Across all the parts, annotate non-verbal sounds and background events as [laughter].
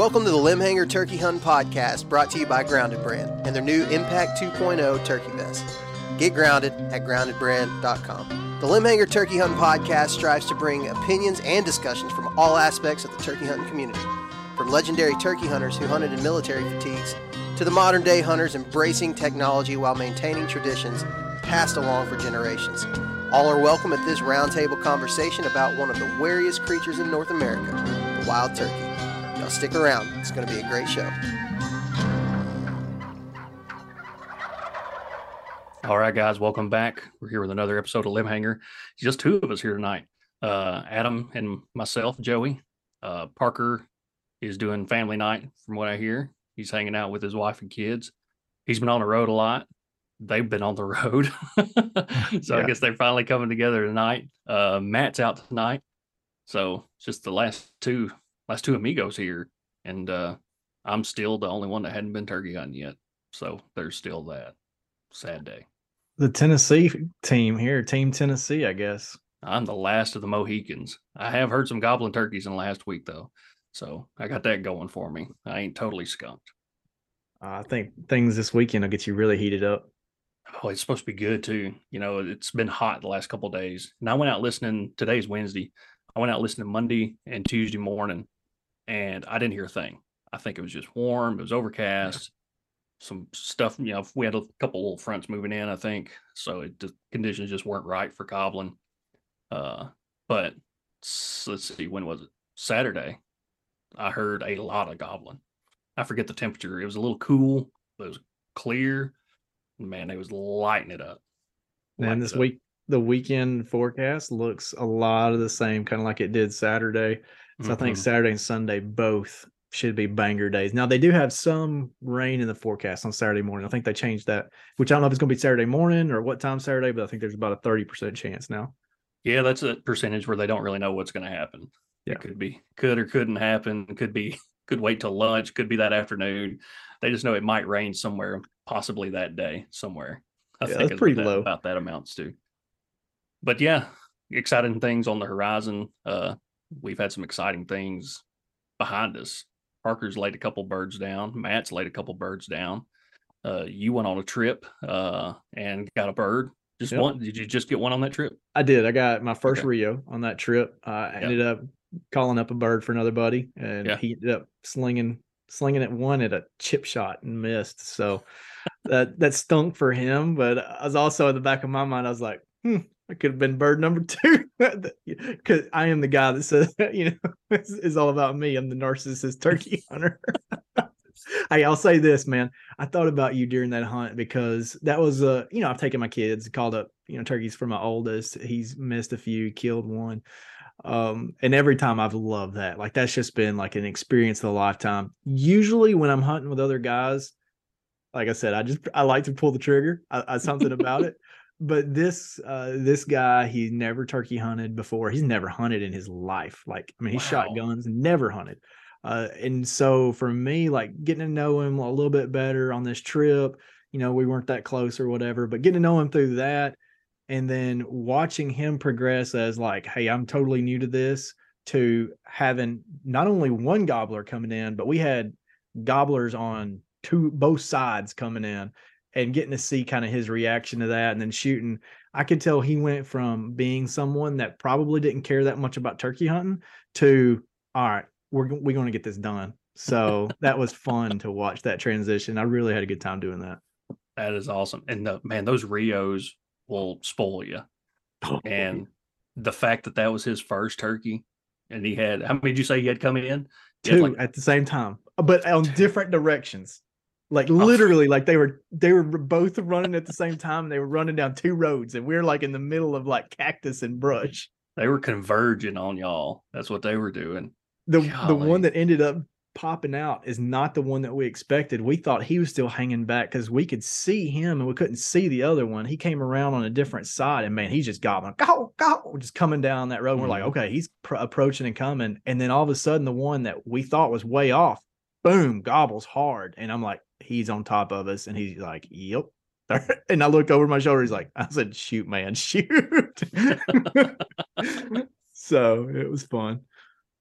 Welcome to the Limbhanger Turkey Hunt Podcast, brought to you by Grounded Brand and their new Impact 2.0 turkey vest. Get grounded at groundedbrand.com. The Limbhanger Turkey Hunt Podcast strives to bring opinions and discussions from all aspects of the turkey hunting community, from legendary turkey hunters who hunted in military fatigues to the modern day hunters embracing technology while maintaining traditions passed along for generations. All are welcome at this roundtable conversation about one of the wariest creatures in North America, the wild turkey. Y'all stick around, it's going to be a great show. All right, guys, welcome back. We're here with another episode of Limbhanger. Just two of us here tonight. Uh, Adam and myself, Joey. Uh, Parker is doing family night, from what I hear. He's hanging out with his wife and kids. He's been on the road a lot. They've been on the road, [laughs] so I guess they're finally coming together tonight. Uh, Matt's out tonight, so it's just the last two, last two amigos here, and uh, I'm still the only one that hadn't been turkey hunting yet. So there's still that sad day. the Tennessee team here, Team Tennessee, I guess. I'm the last of the Mohicans. I have heard some goblin turkeys in the last week though, so I got that going for me. I ain't totally skunked. Uh, I think things this weekend will get you really heated up. Oh, it's supposed to be good too. You know, it's been hot the last couple days, and I went out listening. Today's Wednesday. I went out listening Monday and Tuesday morning, and I didn't hear a thing. I think it was just warm. It was overcast. Some stuff, you know, we had a couple little fronts moving in. I think so. It the conditions just weren't right for goblin. Uh, but let's see, when was it? Saturday. I heard a lot of goblin. I forget the temperature. It was a little cool, but it was clear. Man, they was lighting it up. And this week, the weekend forecast looks a lot of the same, kind of like it did Saturday. So I think Mhm. Saturday and Sunday both should be banger days. Now they do have some rain in the forecast on Saturday morning. I think they changed that, which I don't know if it's going to be Saturday morning or what time Saturday, but I think there's about a thirty percent chance now. Yeah, that's a percentage where they don't really know what's going to happen. Yeah. It could be could or couldn't happen. Could be [laughs] could wait till lunch. Could be that afternoon. They just know it might rain somewhere, possibly that day somewhere. I Yeah, think that's pretty that- low. About that amounts to. But yeah, exciting things on the horizon. Uh, we've had some exciting things behind us. Parker's laid a couple birds down. Matt's laid a couple birds down. Uh, you went on a trip uh, and got a bird. Just Yep. one? Did you just get one on that trip? I did. I got my first Okay. Rio on that trip. I Yeah. ended up calling up a bird for another buddy, and Yeah. he ended up slinging slinging at one at a chip shot and missed. So that that stunk for him. But I was also in the back of my mind, I was like, hmm, I could have been bird number two [laughs] because I am the guy that says, [laughs] you know, [laughs] it's, it's all about me. I'm the narcissist turkey hunter. Hey, I'll say this, man. I thought about you during that hunt because that was uh, you know, I've taken my kids, called up, you know, turkeys for my oldest. He's missed a few, killed one. Um, and every time I've loved that. Like that's just been like an experience of a lifetime. Usually when I'm hunting with other guys, like I said, I just I like to pull the trigger. I, I something about it. But this uh this guy, he never turkey hunted before. He's never hunted in his life. Like I mean, he shot guns, never hunted. Uh, and so for me, like getting to know him a little bit better on this trip, you know, we weren't that close or whatever, but getting to know him through that and then watching him progress as like, hey, I'm totally new to this to having not only one gobbler coming in, but we had gobblers on two both sides coming in and getting to see kind of his reaction to that and then shooting. I could tell he went from being someone that probably didn't care that much about turkey hunting to all right, we're we're going to get this done. So that was fun to watch that transition. I really had a good time doing that. That is awesome. And the, man, those Rios will spoil you. Oh, and the fact that that was his first turkey, and he had how many did you say he had coming in? He two like- at the same time, but on different directions. Like literally, like they were they were both running at the same time. They were running down two roads, and we are like in the middle of like cactus and brush. They were converging on y'all. That's what they were doing. The the one that ended up popping out is not the one that we expected. We thought he was still hanging back because we could see him and we couldn't see the other one. He came around on a different side, and man, he's just gobbling, go, go, just coming down that road. Mm-hmm. We're like, mm-hmm. okay, he's pr- approaching and coming, and then all of a sudden, the one that we thought was way off, boom, gobbles hard, and I'm like, he's on top of us, and he's like, yep. [laughs] And I look over my shoulder. He's like, I said, shoot, man, [laughs] shoot. [laughs] so it was fun.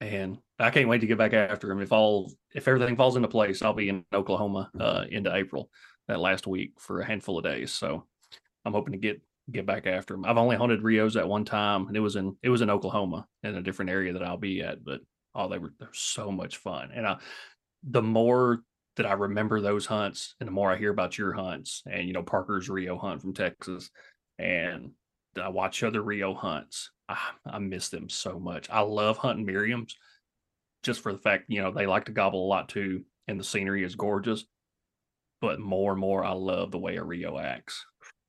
And I can't wait to get back after him. If all if everything falls into place, I'll be in Oklahoma uh, into April that last week for a handful of days. So I'm hoping to get get back after him. I've only hunted Rios at one time, and it was in it was in Oklahoma in a different area that I'll be at. But oh, they were they're so much fun. And I, the more that I remember those hunts, and the more I hear about your hunts, and you know Parker's Rio hunt from Texas, and I watch other Rio hunts, I, I miss them so much. I love hunting Merriams, just for the fact, you know, they like to gobble a lot too, and the scenery is gorgeous. But more and more, I love the way a Rio acts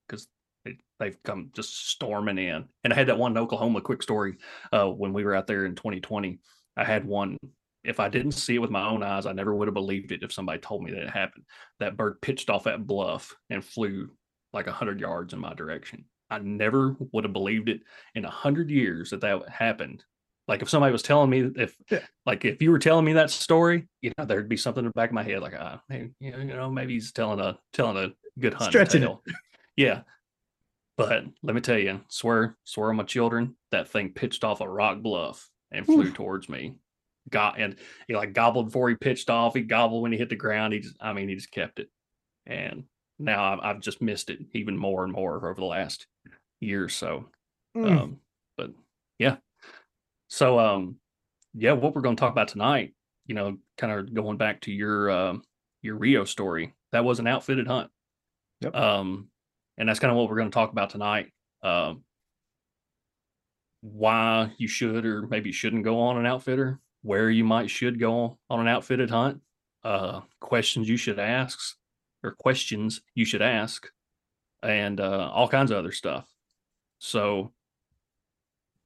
because they, have come just storming in. And I had that one in Oklahoma quick story uh, when we were out there in 2020. I had one. If I didn't see it with my own eyes, I never would have believed it if somebody told me that it happened. That bird pitched off that bluff and flew like 100 yards in my direction. I never would have believed it in a hundred years that that happened. Like if somebody was telling me if, yeah. like if you were telling me that story, you know, there'd be something in the back of my head, like, ah, maybe, you know, maybe he's telling a telling a good hunt Stretching tale. It. Yeah, but let me tell you, swear, swear on my children, that thing pitched off a rock bluff and flew Oof. towards me. Got and he like gobbled before he pitched off. He gobbled when he hit the ground. He just, I mean, he just kept it. And now I've, I've just missed it even more and more over the last year or so. Mm. Um, but yeah. So um, yeah, what we're going to talk about tonight, you know, kind of going back to your uh, your Rio story. That was an outfitted hunt. Yep. Um, and that's kind of what we're going to talk about tonight. Um, why you should or maybe shouldn't go on an outfitter, where you might should go on an outfitted hunt, uh, questions you should ask or questions you should ask, and uh, all kinds of other stuff. So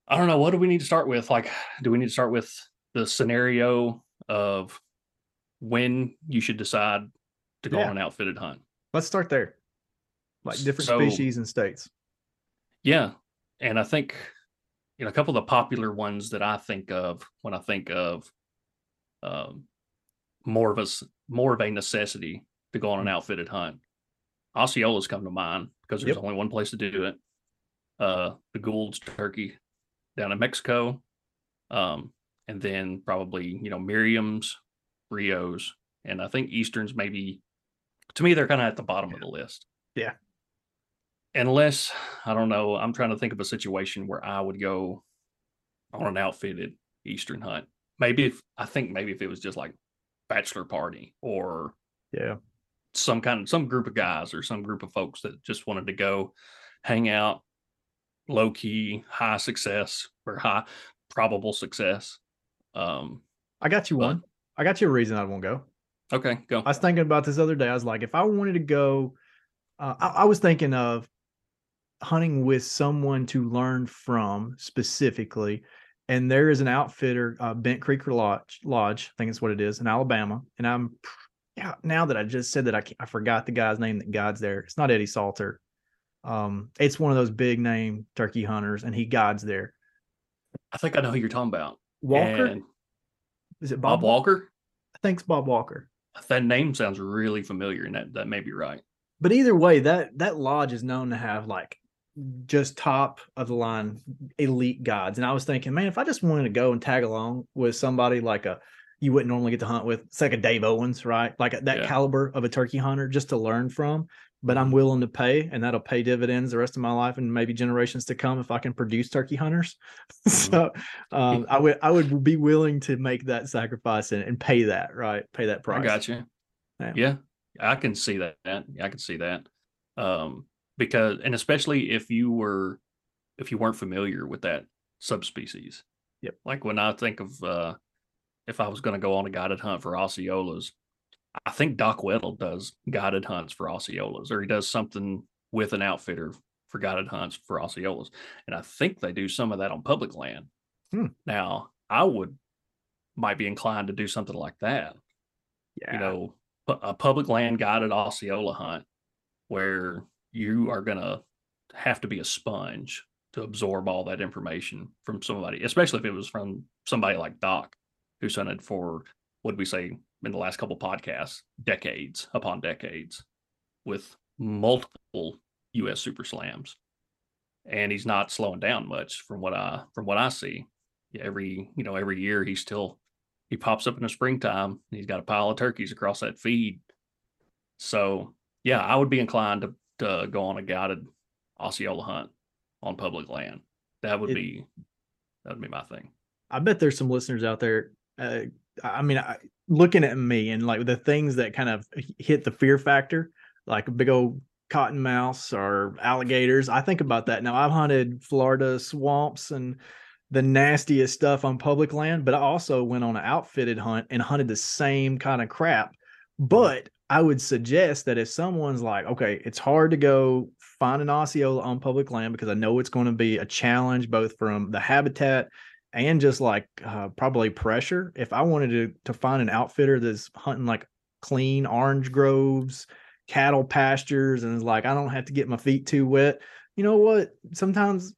I don't know. What do we need to start with? Like, do we need to start with the scenario of when you should decide to go yeah. on an outfitted hunt? Let's start there. Like different so, species and states. Yeah. And I think, you know, a couple of the popular ones that I think of when I think of um, more of a more of a necessity to go on an mm. outfitted hunt. Osceolas come to mind because there's yep. only one place to do it uh, the Gould's turkey down in Mexico, um, and then probably you know Merriam's, Rios, and I think Easterns maybe. To me, they're kind of at the bottom yeah. of the list. Yeah. Unless I don't know, I'm trying to think of a situation where I would go on an outfitted Eastern hunt. Maybe if I think maybe if it was just like bachelor party or yeah some kind of some group of guys or some group of folks that just wanted to go hang out low key, high success or high probable success. Um, I got you but, one. I got you a reason I won't go. Okay, go. I was thinking about this other day. I was like, if I wanted to go, uh, I, I was thinking of hunting with someone to learn from specifically. And there is an outfitter, uh, Bent Creek Lodge, Lodge, I think it's what it is in Alabama. And I'm, yeah, now that I just said that, I, I forgot the guy's name that guides there. It's not Eddie Salter. Um, it's one of those big name turkey hunters, and he guides there. I think I know who you're talking about. Walker. And Is it Bob, Bob Walker? I think it's Bob Walker. That name sounds really familiar, and that that may be right. But either way, that that lodge is known to have like just top of the line elite guides. And I was thinking, man, if I just wanted to go and tag along with somebody like a you wouldn't normally get to hunt with, it's like a Dave Owens, right? Like that yeah. caliber of a turkey hunter just to learn from but I'm willing to pay, and that'll pay dividends the rest of my life and maybe generations to come if I can produce turkey hunters. [laughs] Mm-hmm. so um, I would I would be willing to make that sacrifice and, and pay that right, pay that price. I got you. Yeah. yeah, I can see that. I can see that. Um, because and especially if you were if you weren't familiar with that subspecies. Yep. Like when I think of uh, if I was going to go on a guided hunt for Osceolas, I think Doc Weddle does guided hunts for Osceolas, or he does something with an outfitter for guided hunts for Osceolas. And I think they do some of that on public land. Hmm. Now, I would might be inclined to do something like that. Yeah. You know, a public land guided Osceola hunt where you are going to have to be a sponge to absorb all that information from somebody, especially if it was from somebody like Doc, who's hunted for what we say in the last couple podcasts, decades upon decades, with multiple U.S. Super Slams, and he's not slowing down much from what I from what I see. Every you know every year he's still he pops up in the springtime. He's got a pile of turkeys across that feed. So yeah, I would be inclined to, to go on a guided Osceola hunt on public land. That would It- be that would be my thing. I bet there's some listeners out there. Uh, I mean, I, looking at me and like the things that kind of hit the fear factor, like a big old cottonmouth or alligators. I think about that. Now, I've hunted Florida swamps and the nastiest stuff on public land, but I also went on an outfitted hunt and hunted the same kind of crap. But I would suggest that if someone's like, okay, it's hard to go find an Osceola on public land because I know it's going to be a challenge both from the habitat and just like uh, probably pressure. If I wanted to to find an outfitter that's hunting like clean orange groves, cattle pastures, and is like I don't have to get my feet too wet. You know what? Sometimes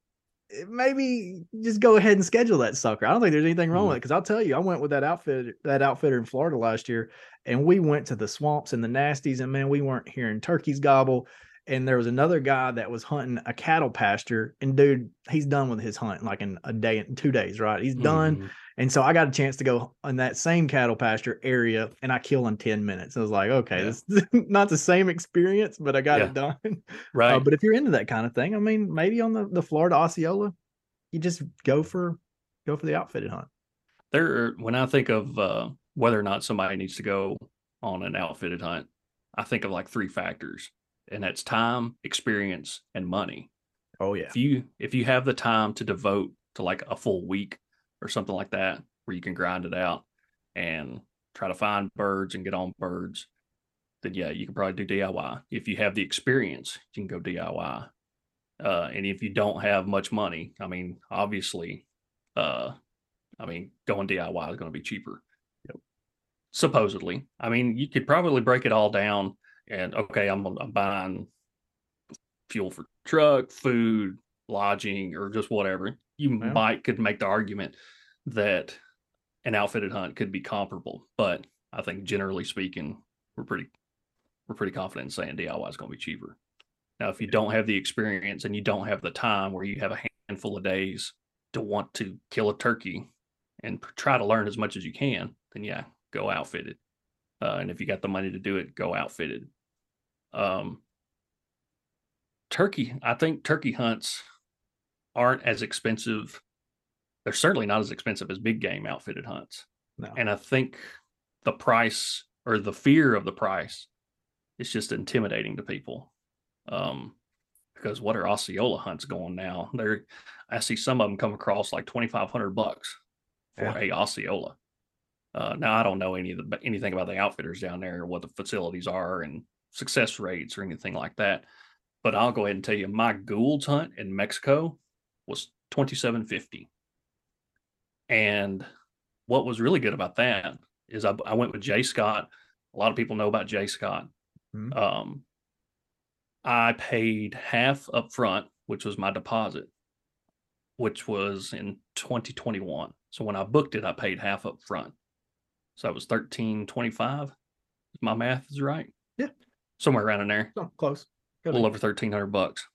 maybe just go ahead and schedule that sucker. I don't think there's anything wrong with mm-hmm. it because I'll tell you, I went with that outfit that outfitter in Florida last year, and we went to the swamps and the nasties, and man, we weren't hearing turkeys gobble and there was another guy that was hunting a cattle pasture and dude he's done with his hunt like in a day and two days right he's done Mhm. and so i got a chance to go in that same cattle pasture area and i kill in 10 minutes i was like okay Yeah. this [laughs] is not the same experience but i got Yeah. it done [laughs] Right. uh, but if you're into that kind of thing i mean maybe on the, the florida osceola you just go for go for the outfitted hunt there when I think of uh, whether or not somebody needs to go on an outfitted hunt, I think of like three factors, and that's time, experience, and money. oh yeah If you if you have the time to devote to like a full week or something like that, where you can grind it out and try to find birds and get on birds, then yeah, you can probably do DIY. If you have the experience, you can go DIY. Uh, and if you don't have much money, I mean, obviously, uh, I mean, going DIY is going to be cheaper. Supposedly, I mean, you could probably break it all down and okay, I'm, I'm buying fuel for truck, food, lodging, or just whatever. You Yeah. might could make the argument that an outfitted hunt could be comparable, but I think generally speaking, we're pretty we're pretty confident in saying DIY is going to be cheaper. Now, if you don't have the experience and you don't have the time where you have a handful of days to want to kill a turkey and try to learn as much as you can, then yeah, go outfitted. Uh, and if you got the money to do it, go outfitted. Um, turkey, I think turkey hunts aren't as expensive. They're certainly not as expensive as big game outfitted hunts. no. And I think the price or the fear of the price is just intimidating to people. Um, because what are Osceola hunts going now? They're I see some of them come across like twenty five hundred bucks for Yeah. a Osceola. Uh, now I don't know any of the anything about the outfitters down there or what the facilities are and success rates or anything like that. But I'll go ahead and tell you my Gould's hunt in Mexico was twenty seven fifty. And what was really good about that is I, I went with Jay Scott. A lot of people know about Jay Scott. Mhm. Um, I paid half up front, which was my deposit, which was in 2021. So when I booked it, I paid half up front. So that was 1325. If my math is right. Yeah. Somewhere around in there Oh, close a little over thirteen hundred bucks.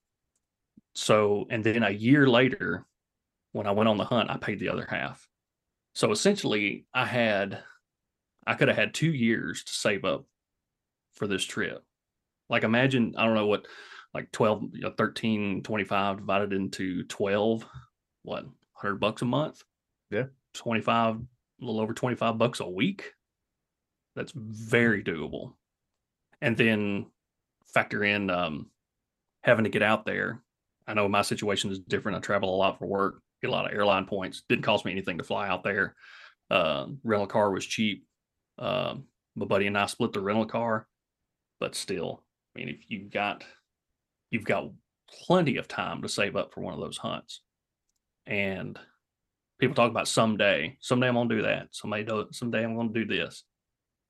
So, and then a year later, when I went on the hunt, I paid the other half. So essentially, I had, I could have had two years to save up for this trip. Like, imagine, I don't know what, like 12, you know, 13, 25 divided into 12, what, 100 bucks a month? Yeah. 25, a little over 25 bucks a week. That's very doable. And then factor in um, having to get out there. I know my situation is different. I travel a lot for work, get a lot of airline points. Didn't cost me anything to fly out there. Uh, rental car was cheap. Um, My buddy and I split the rental car, but still, I mean, if you've got you've got plenty of time to save up for one of those hunts. And people talk about someday, someday I'm gonna do that. Someday, someday I'm gonna do this.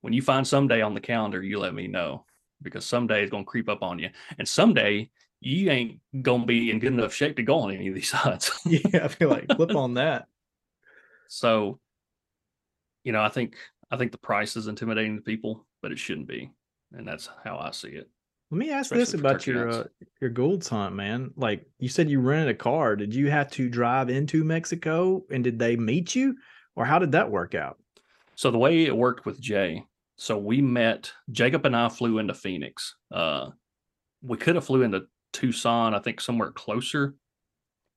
When you find someday on the calendar, you let me know because someday it's gonna creep up on you, and someday you ain't gonna be in good enough shape to go on any of these [laughs] hunts. yeah, I feel like flip on that. So, you know, I think I think the price is intimidating to people, but it shouldn't be, and that's how I see it. Let me ask this about your uh, your Gould's hunt, man. Like you said, you rented a car. Did you have to drive into Mexico, and did they meet you, or how did that work out? So the way it worked with Jay, so we met. Jacob and I flew into Phoenix. Uh, we could have flew into Tucson, I think somewhere closer,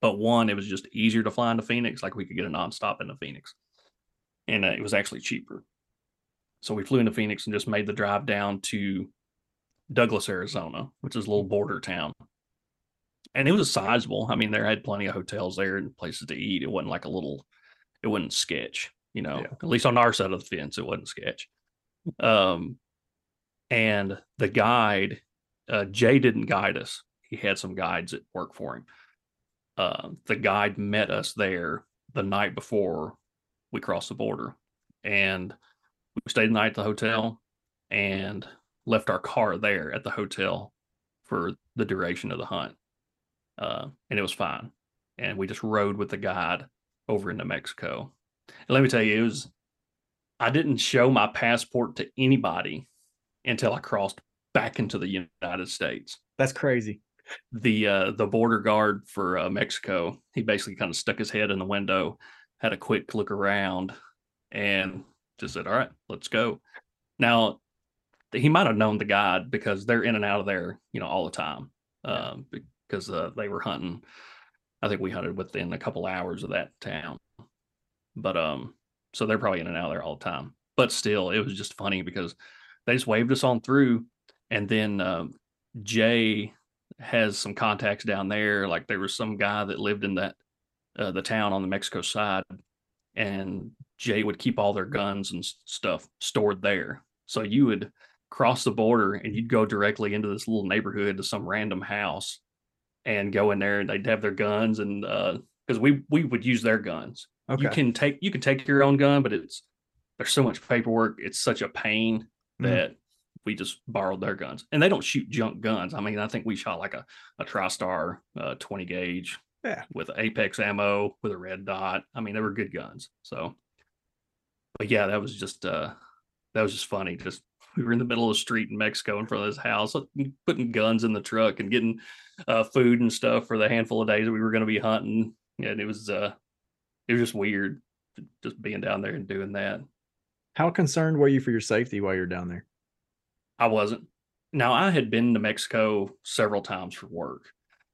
but one, it was just easier to fly into Phoenix. Like we could get a nonstop into Phoenix, and uh, it was actually cheaper. So we flew into Phoenix and just made the drive down to Douglas, Arizona, which is a little border town. And it was sizable. I mean, there had plenty of hotels there and places to eat. It wasn't like a little, it wasn't sketch, you know, yeah. at least on our side of the fence, it wasn't sketch. Um, and the guide, uh, Jay didn't guide us. He had some guides that worked for him. Uh, the guide met us there the night before we crossed the border. And we stayed the night at the hotel. And left our car there at the hotel for the duration of the hunt. Uh, and it was fine. And we just rode with the guide over into Mexico. And let me tell you, it was, I didn't show my passport to anybody until I crossed back into the United States. That's crazy. The uh, the border guard for uh, Mexico, he basically kind of stuck his head in the window, had a quick look around, and just said, "All right, let's go." Now he might have known the guide because they're in and out of there, you know, all the time. Um, because uh, they were hunting. I think we hunted within a couple hours of that town. But um, so they're probably in and out there all the time. But still, it was just funny because they just waved us on through, and then um, Jay has some contacts down there. Like there was some guy that lived in that uh, the town on the Mexico side, and Jay would keep all their guns and stuff stored there. So you would cross the border and you'd go directly into this little neighborhood to some random house and go in there and they'd have their guns and uh because we we would use their guns okay. you can take you can take your own gun but it's there's so much paperwork it's such a pain mm-hmm. that we just borrowed their guns and they don't shoot junk guns i mean i think we shot like a, a tristar uh, 20 gauge yeah. with apex ammo with a red dot i mean they were good guns so but yeah that was just uh that was just funny just we were in the middle of the street in Mexico in front of this house, putting guns in the truck and getting uh, food and stuff for the handful of days that we were going to be hunting. And it was, uh, it was just weird just being down there and doing that. How concerned were you for your safety while you're down there? I wasn't. Now, I had been to Mexico several times for work.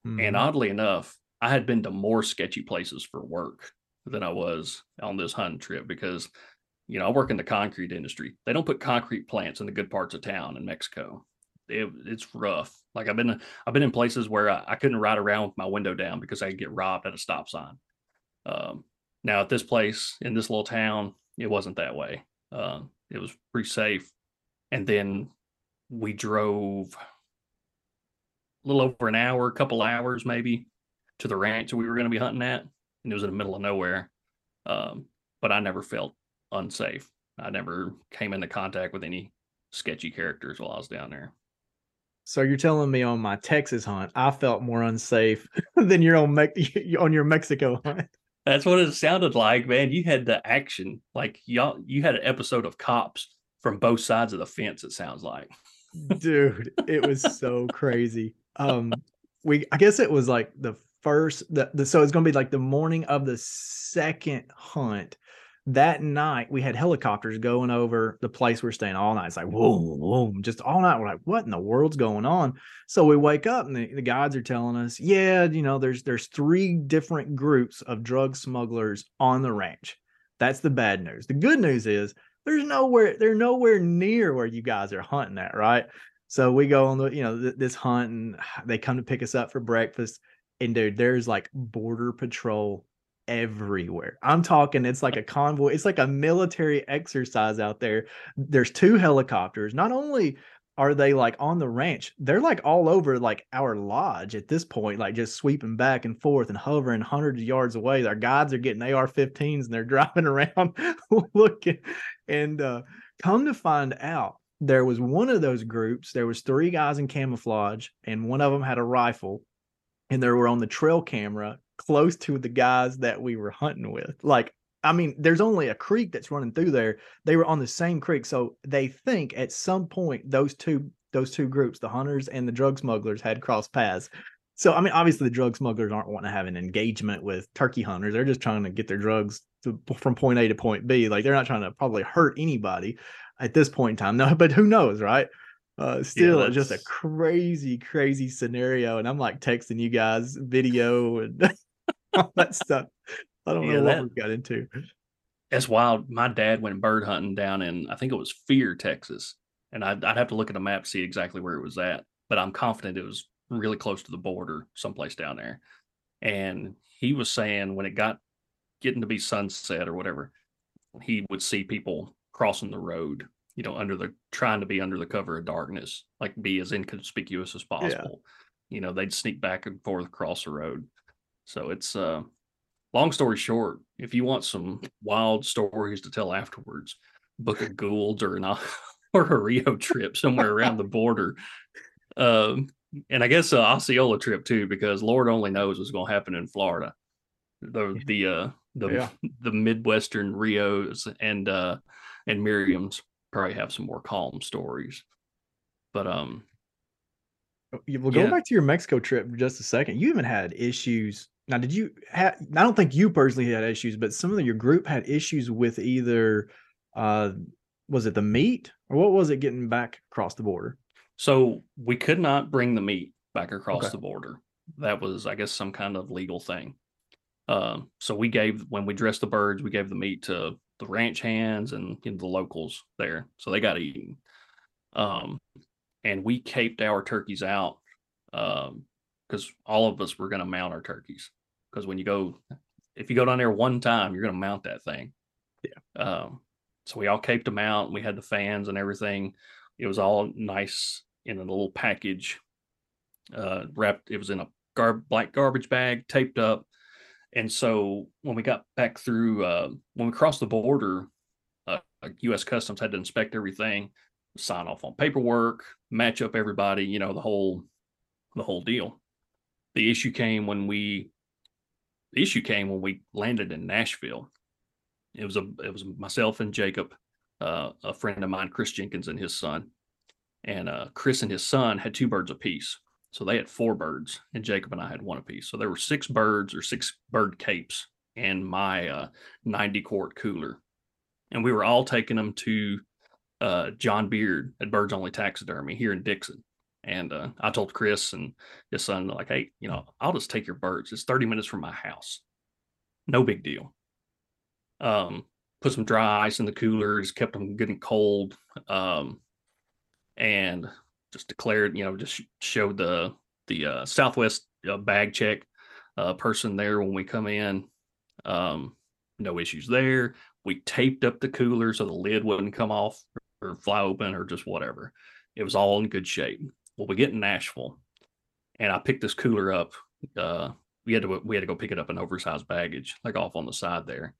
Mm-hmm. And oddly enough, I had been to more sketchy places for work than I was on this hunting trip because you know, I work in the concrete industry. They don't put concrete plants in the good parts of town in Mexico. It, it's rough. Like I've been, I've been in places where I, I, couldn't ride around with my window down because I'd get robbed at a stop sign. Um, now at this place in this little town, it wasn't that way. Uh, it was pretty safe. And then we drove a little over an hour, a couple hours maybe, to the ranch we were going to be hunting at, and it was in the middle of nowhere. Um, but I never felt unsafe. I never came into contact with any sketchy characters while I was down there. So you're telling me on my Texas hunt, I felt more unsafe [laughs] than your on Me- [laughs] on your Mexico hunt. That's what it sounded like, man. You had the action, like y'all. You had an episode of cops from both sides of the fence. It sounds like, dude. It was so crazy. Um, we I guess it was like the first the, the so it's gonna be like the morning of the second hunt that night we had helicopters going over the place we are staying all night. It's like whoa, whoa, just all night. We're like, what in the world's going on? So we wake up and the, the guides are telling us, yeah, you know, there's there's three different groups of drug smugglers on the ranch. That's the bad news. The good news is there's nowhere they're nowhere near where you guys are hunting at, right? So we go on the you know th- this hunt and [sighs] they come to pick us up for breakfast. And dude, there's like border patrol everywhere. I'm talking it's like a convoy, it's like a military exercise out there. There's two helicopters. Not only are they like on the ranch, they're like all over like our lodge at this point, like just sweeping back and forth and hovering hundreds of yards away. Our guides are getting AR-15s and they're [laughs] driving around [laughs] looking. And uh come to find out, there was one of those groups, there was three guys in camouflage, and one of them had a rifle, and they were on the trail camera close to the guys that we were hunting with. Like, I mean, there's only a creek that's running through there. They were on the same creek, so they think at some point those two those two groups, the hunters and the drug smugglers, had crossed paths. So, I mean, obviously, the drug smugglers aren't wanting to have an engagement with turkey hunters. They're just trying to get their drugs to, from point A to point B. Like, they're not trying to probably hurt anybody at this point in time. No, [laughs] but who knows, right? Uh, still, yeah, just a crazy, crazy scenario. And I'm like texting you guys video and [laughs] all that stuff. I don't yeah, know what we got into. That's wild. My dad went bird hunting down in, I think it was Fear, Texas. And I'd, I'd have to look at a map to see exactly where it was at. But I'm confident it was really close to the border, someplace down there. And he was saying when it got getting to be sunset or whatever, he would see people crossing the road, you know, under the trying to be under the cover of darkness, like be as inconspicuous as possible. Yeah. You know, they'd sneak back and forth across the road. So it's uh long story short, if you want some wild stories to tell afterwards, book a Gould or an or a Rio trip somewhere around the border. Um, and I guess a Osceola trip too, because Lord only knows what's going to happen in Florida. The the uh, the yeah. [laughs] the Midwestern Rios and uh, and Merriam's probably have some more calm stories. But um, we'll go yeah. back to your Mexico trip just a second. You even had issues. Now, did you have? I don't think you personally had issues, but some of your group had issues with either. Uh, was it the meat or what was it getting back across the border? So we could not bring the meat back across okay. the border. That was, I guess, some kind of legal thing. Uh, so we gave when we dressed the birds, we gave the meat to the ranch hands and you know, the locals there, so they got eaten. Um, and we caped our turkeys out because all of us were going to mount our turkeys. Because when you go, if you go down there one time, you're going to mount that thing. Yeah. Um, so we all caped them out. We had the fans and everything. It was all nice in a little package, uh, wrapped. It was in a gar- black garbage bag, taped up. And so when we got back through, uh, when we crossed the border, uh, U.S. Customs had to inspect everything, sign off on paperwork, match up everybody, you know, the whole, the whole deal. The issue came when we, the issue came when we landed in Nashville. It was a, it was myself and Jacob, uh, a friend of mine, Chris Jenkins, and his son, and uh, Chris and his son had two birds apiece. So they had four birds, and Jacob and I had one apiece. So there were six birds or six bird capes and my uh, 90 quart cooler. And we were all taking them to uh, John Beard at Birds Only Taxidermy here in Dickson. And uh, I told Chris and his son, like, hey, you know, I'll just take your birds. It's 30 minutes from my house. No big deal. Um, put some dry ice in the coolers, kept them getting cold. Um, and just declared, you know, just showed the the uh, Southwest uh, bag check uh, person there when we come in. Um, no issues there. We taped up the cooler so the lid wouldn't come off or fly open or just whatever. It was all in good shape. Well, we get in Nashville, and I picked this cooler up. Uh, we had to we had to go pick it up in oversized baggage, like off on the side there.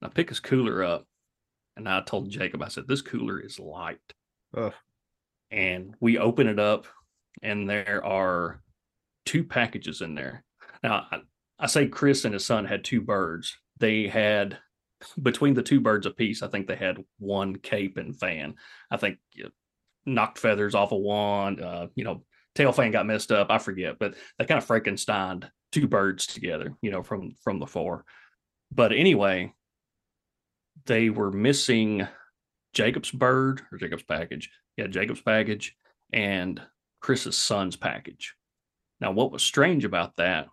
And I pick this cooler up, and I told Jacob, I said, "This cooler is light." Ugh and we open it up and there are two packages in there. Now, I, I, say Chris and his son had two birds. They had between the two birds apiece, I think they had one cape and fan. I think knocked feathers off a wand. uh, you know, tail fan got messed up. I forget, but they kind of Frankenstein two birds together, you know, from from the four. But anyway, they were missing Jacob's bird or Jacob's package. Yeah, Jacob's package and Chris's son's package. Now, what was strange about that,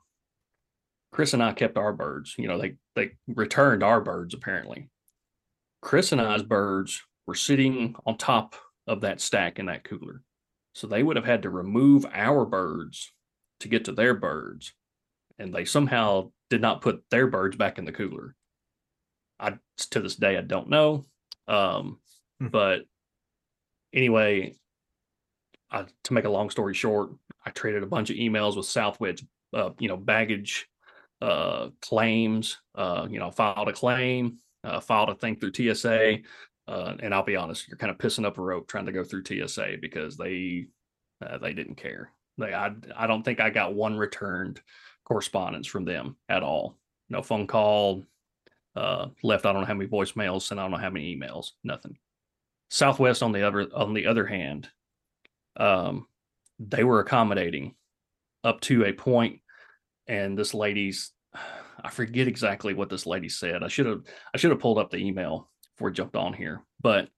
Chris and I kept our birds. You know, they they returned our birds apparently. Chris and I's birds were sitting on top of that stack in that cooler. So they would have had to remove our birds to get to their birds. And they somehow did not put their birds back in the cooler. I to this day I don't know. Um, Hmm. but anyway, I, to make a long story short, I traded a bunch of emails with Southwest, uh, you know, baggage uh, claims. Uh, you know, filed a claim, uh, filed a thing through TSA. Uh, and I'll be honest, you're kind of pissing up a rope trying to go through TSA because they uh, they didn't care. They I I don't think I got one returned correspondence from them at all. No phone call, uh, left I don't know how many voicemails, sent I don't know how many emails, nothing. Southwest on the other on the other hand, um, they were accommodating up to a point, and this lady's [sighs] I forget exactly what this lady said. I should have I should have pulled up the email before we jumped on here, but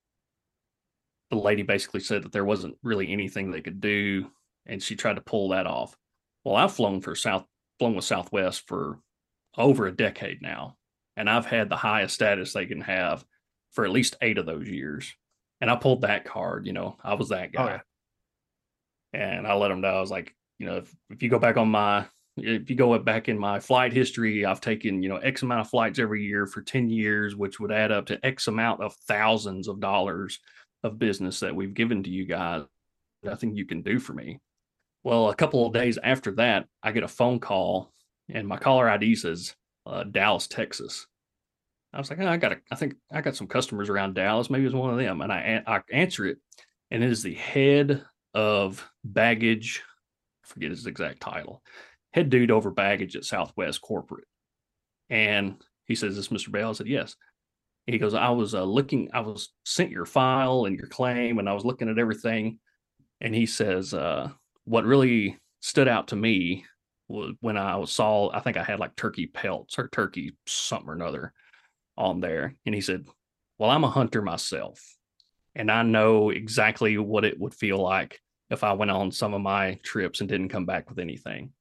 the lady basically said that there wasn't really anything they could do, and she tried to pull that off. Well, I've flown for South flown with Southwest for over a decade now, and I've had the highest status they can have for at least eight of those years. And I pulled that card, you know, I was that Oh, guy. And I let them know I was like, you know, if, if you go back on my if you go back in my flight history, I've taken, you know, X amount of flights every year for 10 years, which would add up to X amount of thousands of dollars of business that we've given to you guys. Nothing you can do for me. Well, a couple of days after that, I get a phone call and my caller ID says uh, Dallas, Texas. I was like, oh, I got, a, I think I got some customers around Dallas. Maybe it's one of them. And I, I answer it, and it is the head of baggage. I forget his exact title. Head dude over baggage at Southwest Corporate. And he says, "Is this Mr. Bell?" I said, "Yes." He goes, "I was uh, looking. I was sent your file and your claim, and I was looking at everything." And he says, uh, "What really stood out to me was when I saw. I think I had like turkey pelts or turkey something or another on there." And he said, "Well, I'm a hunter myself, and I know exactly what it would feel like if I went on some of my trips and didn't come back with anything."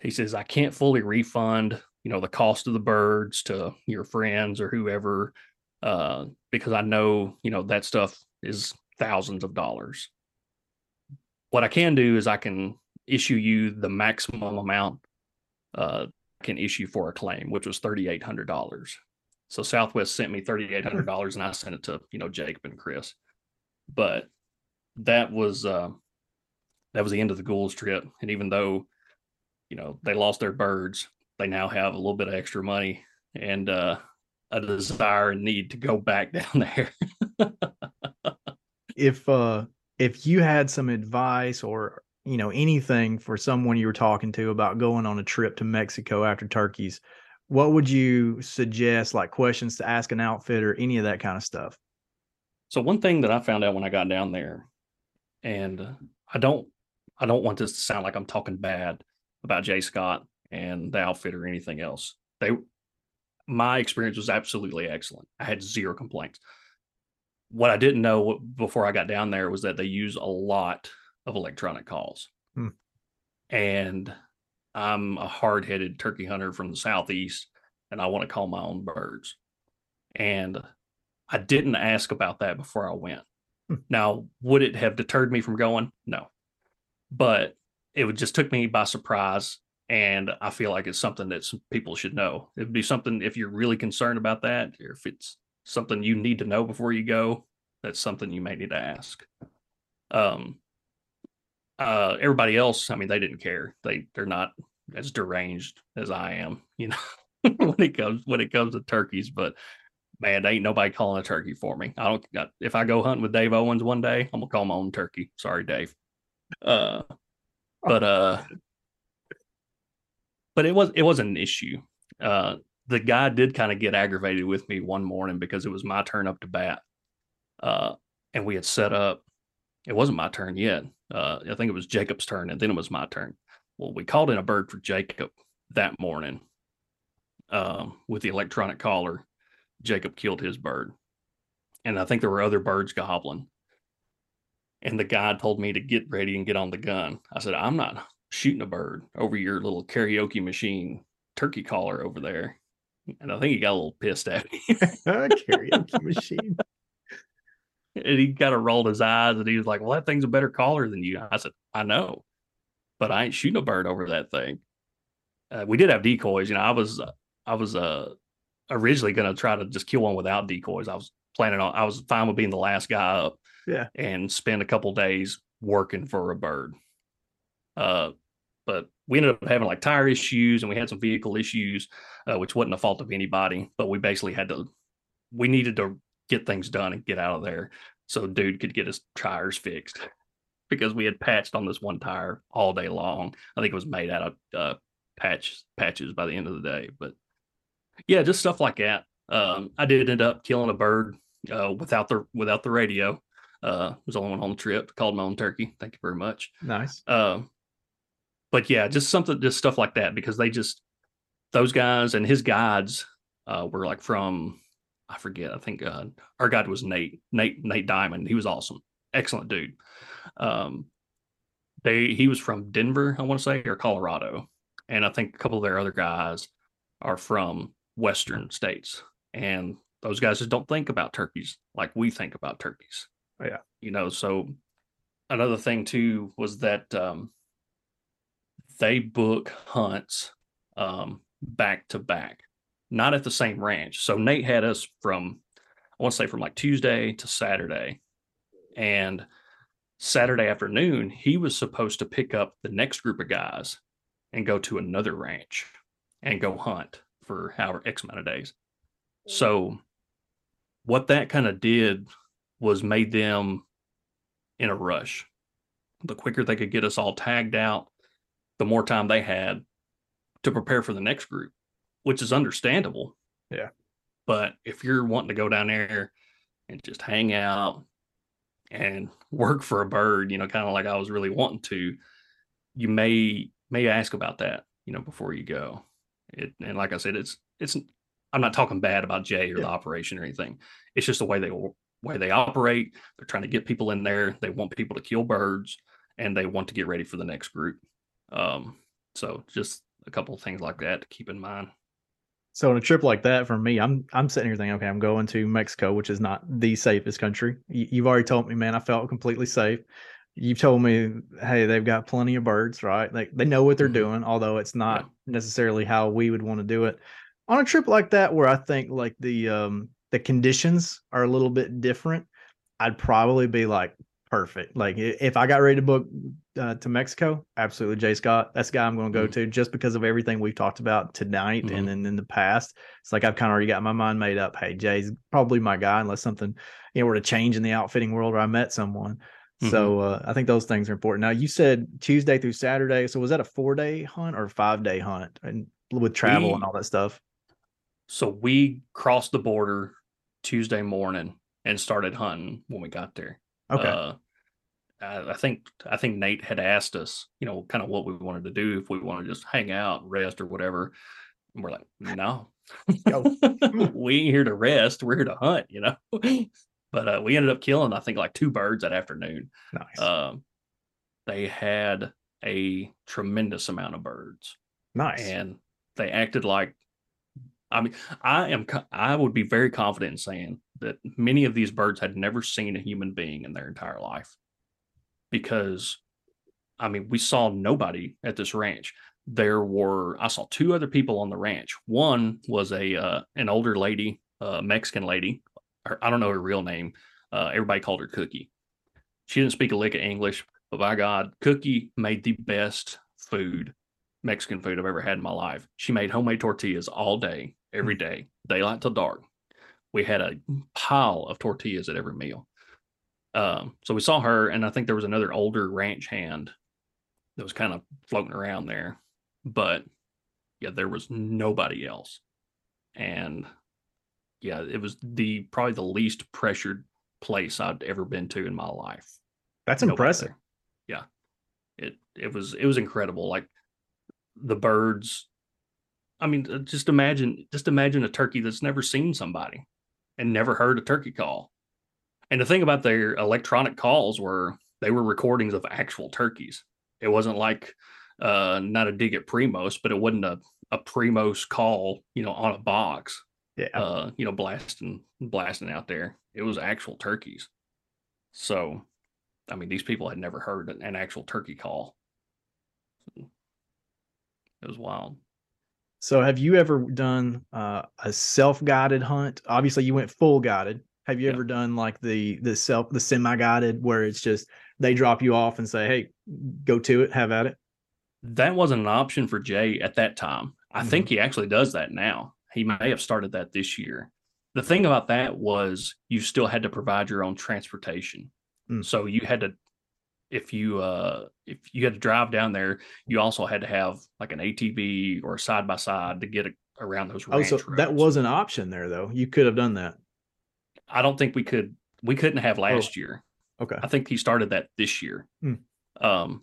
He says, "I can't fully refund." you know the cost of the birds to your friends or whoever uh because i know you know that stuff is thousands of dollars. What i can do is i can issue you the maximum amount uh I can issue for a claim which was $3800 so southwest sent me $3800 and i sent it to you know jacob and chris. But that was uh that was the end of the Gould's trip. And even though you know they lost their birds they now have a little bit of extra money and uh, a desire and need to go back [laughs] down there. if uh if you had some advice or you know anything for someone you were talking to about going on a trip to Mexico after turkeys, what would you suggest like questions to ask an outfitter, any of that kind of stuff? so one thing that I found out when I got down there, and I don't, I don't want this to sound like I'm talking bad about Jay Scott and the outfit or anything else. They, my experience was absolutely excellent. I had zero complaints. What I didn't know before I got down there was that they use a lot of electronic calls. Hmm. And I'm a hard headed turkey hunter from the Southeast and I want to call my own birds. And I didn't ask about that before I went. Hmm. Now, would it have deterred me from going? No. But it just took me by surprise. And I feel like it's something that some people should know. It'd be something if you're really concerned about that, or if it's something you need to know before you go, that's something you may need to ask. Um, uh, everybody else, I mean, they didn't care. They they're not as deranged as I am, you know, [laughs] when it comes when it comes to turkeys. But man, ain't nobody calling a turkey for me. I don't. got- If I go hunting with Dave Owens one day, I'm gonna call my own turkey. Sorry, Dave. Uh, but [laughs] uh, but it was it wasn't an issue. Uh, the guy did kind of get aggravated with me one morning because it was my turn up to bat. Uh, and we had set up. It wasn't my turn yet. Uh, I think it was Jacob's turn, and then it was my turn. Well, we called in a bird for Jacob that morning. Um, with the electronic caller, Jacob killed his bird, and I think there were other birds gobbling. And the guy told me to get ready and get on the gun. I said, "I'm not shooting a bird over your little karaoke machine turkey caller over there." And I think he got a little pissed at me. [laughs] Karaoke machine. and he kind of rolled his eyes and he was like, Well, that thing's a better caller than you. I said, I know, but I ain't shooting a bird over that thing. uh, we did have decoys. You know, I was I was uh originally going to try to just kill one without decoys. I was planning on I was fine with being the last guy up. Yeah. And spend a couple days working for a bird. Uh, but we ended up having like tire issues and we had some vehicle issues, uh, which wasn't the fault of anybody. But we basically had to, we needed to get things done and get out of there so dude could get his tires fixed because we had patched on this one tire all day long. I think it was made out of uh, patch patches by the end of the day. But yeah, just stuff like that. Um, I did end up killing a bird uh, without the without the radio. Uh, was the only one on the trip. Called my own turkey. Thank you very much. Nice. Uh, but yeah, just something, just stuff like that because they just those guys and his guides uh, were like from I forget. I think uh, our guide was Nate Nate Nate Diamond. He was awesome, excellent dude. Um, they he was from Denver, I want to say, or Colorado, and I think a couple of their other guys are from Western states, and those guys just don't think about turkeys like we think about turkeys. Yeah, you know. So another thing too was that um, they book hunts um, back to back, not at the same ranch. So Nate had us from I want to say from like Tuesday to Saturday, and Saturday afternoon, he was supposed to pick up the next group of guys and go to another ranch and go hunt for however X amount of days. So, what that kind of did was made them in a rush. The quicker they could get us all tagged out, the more time they had to prepare for the next group, which is understandable. Yeah. But if you're wanting to go down there and just hang out, and work for a bird, you know, kind of like I was really wanting to, you may may ask about that, you know, before you go. It and like I said, it's it's I'm not talking bad about Jay or yeah. the operation or anything. It's just the way they way they operate. They're trying to get people in there. They want people to kill birds, and they want to get ready for the next group. Um, so just a couple of things like that to keep in mind. So on a trip like that, for me, I'm I'm sitting here thinking, okay, I'm going to Mexico, which is not the safest country. You've already told me, man, I felt completely safe. You've told me, hey, they've got plenty of birds, right? They they know what they're mm-hmm. doing, although it's not yeah. necessarily how we would want to do it. On a trip like that, where I think like the um the conditions are a little bit different, I'd probably be like, perfect. Like if I got ready to book uh, to Mexico, absolutely Jay Scott. That's the guy I'm going to go mm-hmm. to just because of everything we've talked about tonight mm-hmm. and then in the past. It's like I've kind of already got my mind made up. Hey, Jay's probably my guy unless something you know were to change in the outfitting world or I met someone. Mm-hmm. So uh, I think those things are important. Now you said Tuesday through Saturday. So was that a four day hunt or five day hunt and with travel we, and all that stuff? So we crossed the border Tuesday morning and started hunting when we got there. Okay. Uh, I think I think Nate had asked us, you know, kind of what we wanted to do if we want to just hang out, rest, or whatever. And we're like, no, [laughs] [laughs] we ain't here to rest. We're here to hunt, you know. [laughs] but uh, we ended up killing, I think, like two birds that afternoon. Nice. Um, they had a tremendous amount of birds. Nice. And they acted like, I mean, I am, I would be very confident in saying that many of these birds had never seen a human being in their entire life because I mean, we saw nobody at this ranch. There were I saw two other people on the ranch. One was a uh, an older lady, uh, Mexican lady. I don't know her real name. Uh, everybody called her Cookie. She didn't speak a lick of English, but by God, Cookie made the best food, Mexican food I've ever had in my life. She made homemade tortillas all day, every hmm. daylight till dark. We had a pile of tortillas at every meal. Um, so we saw her, and I think there was another older ranch hand that was kind of floating around there, but yeah, there was nobody else. And yeah, it was the probably the least pressured place I'd ever been to in my life. That's nobody impressive. There. Yeah. It it was it was incredible. Like the birds I mean, uh, just imagine just imagine a turkey that's never seen somebody and never heard a turkey call. And the thing about their electronic calls were they were recordings of actual turkeys. It wasn't like uh not a dig at Primos, but it wasn't a, a Primos call, you know, on a box. Yeah. Uh, you know, blasting blasting out there. It was actual turkeys. So I mean, these people had never heard an actual turkey call. It was wild. So, have you ever done uh, a self-guided hunt? Obviously, you went full guided. Have you Yeah. ever done like the the self the semi-guided where it's just they drop you off and say, "Hey, go to it, have at it." That wasn't an option for Jay at that time. I Mm-hmm. think he actually does that now. He may have started that this year. The thing about that was you still had to provide your own transportation. Mm. So you had to if you uh if you had to drive down there, you also had to have like an ATV or side by side to get a, around those Oh, so that was an option there, though. You could have done that. I don't think we could we couldn't have last year. Okay. I think he started that this year. Hmm. Um,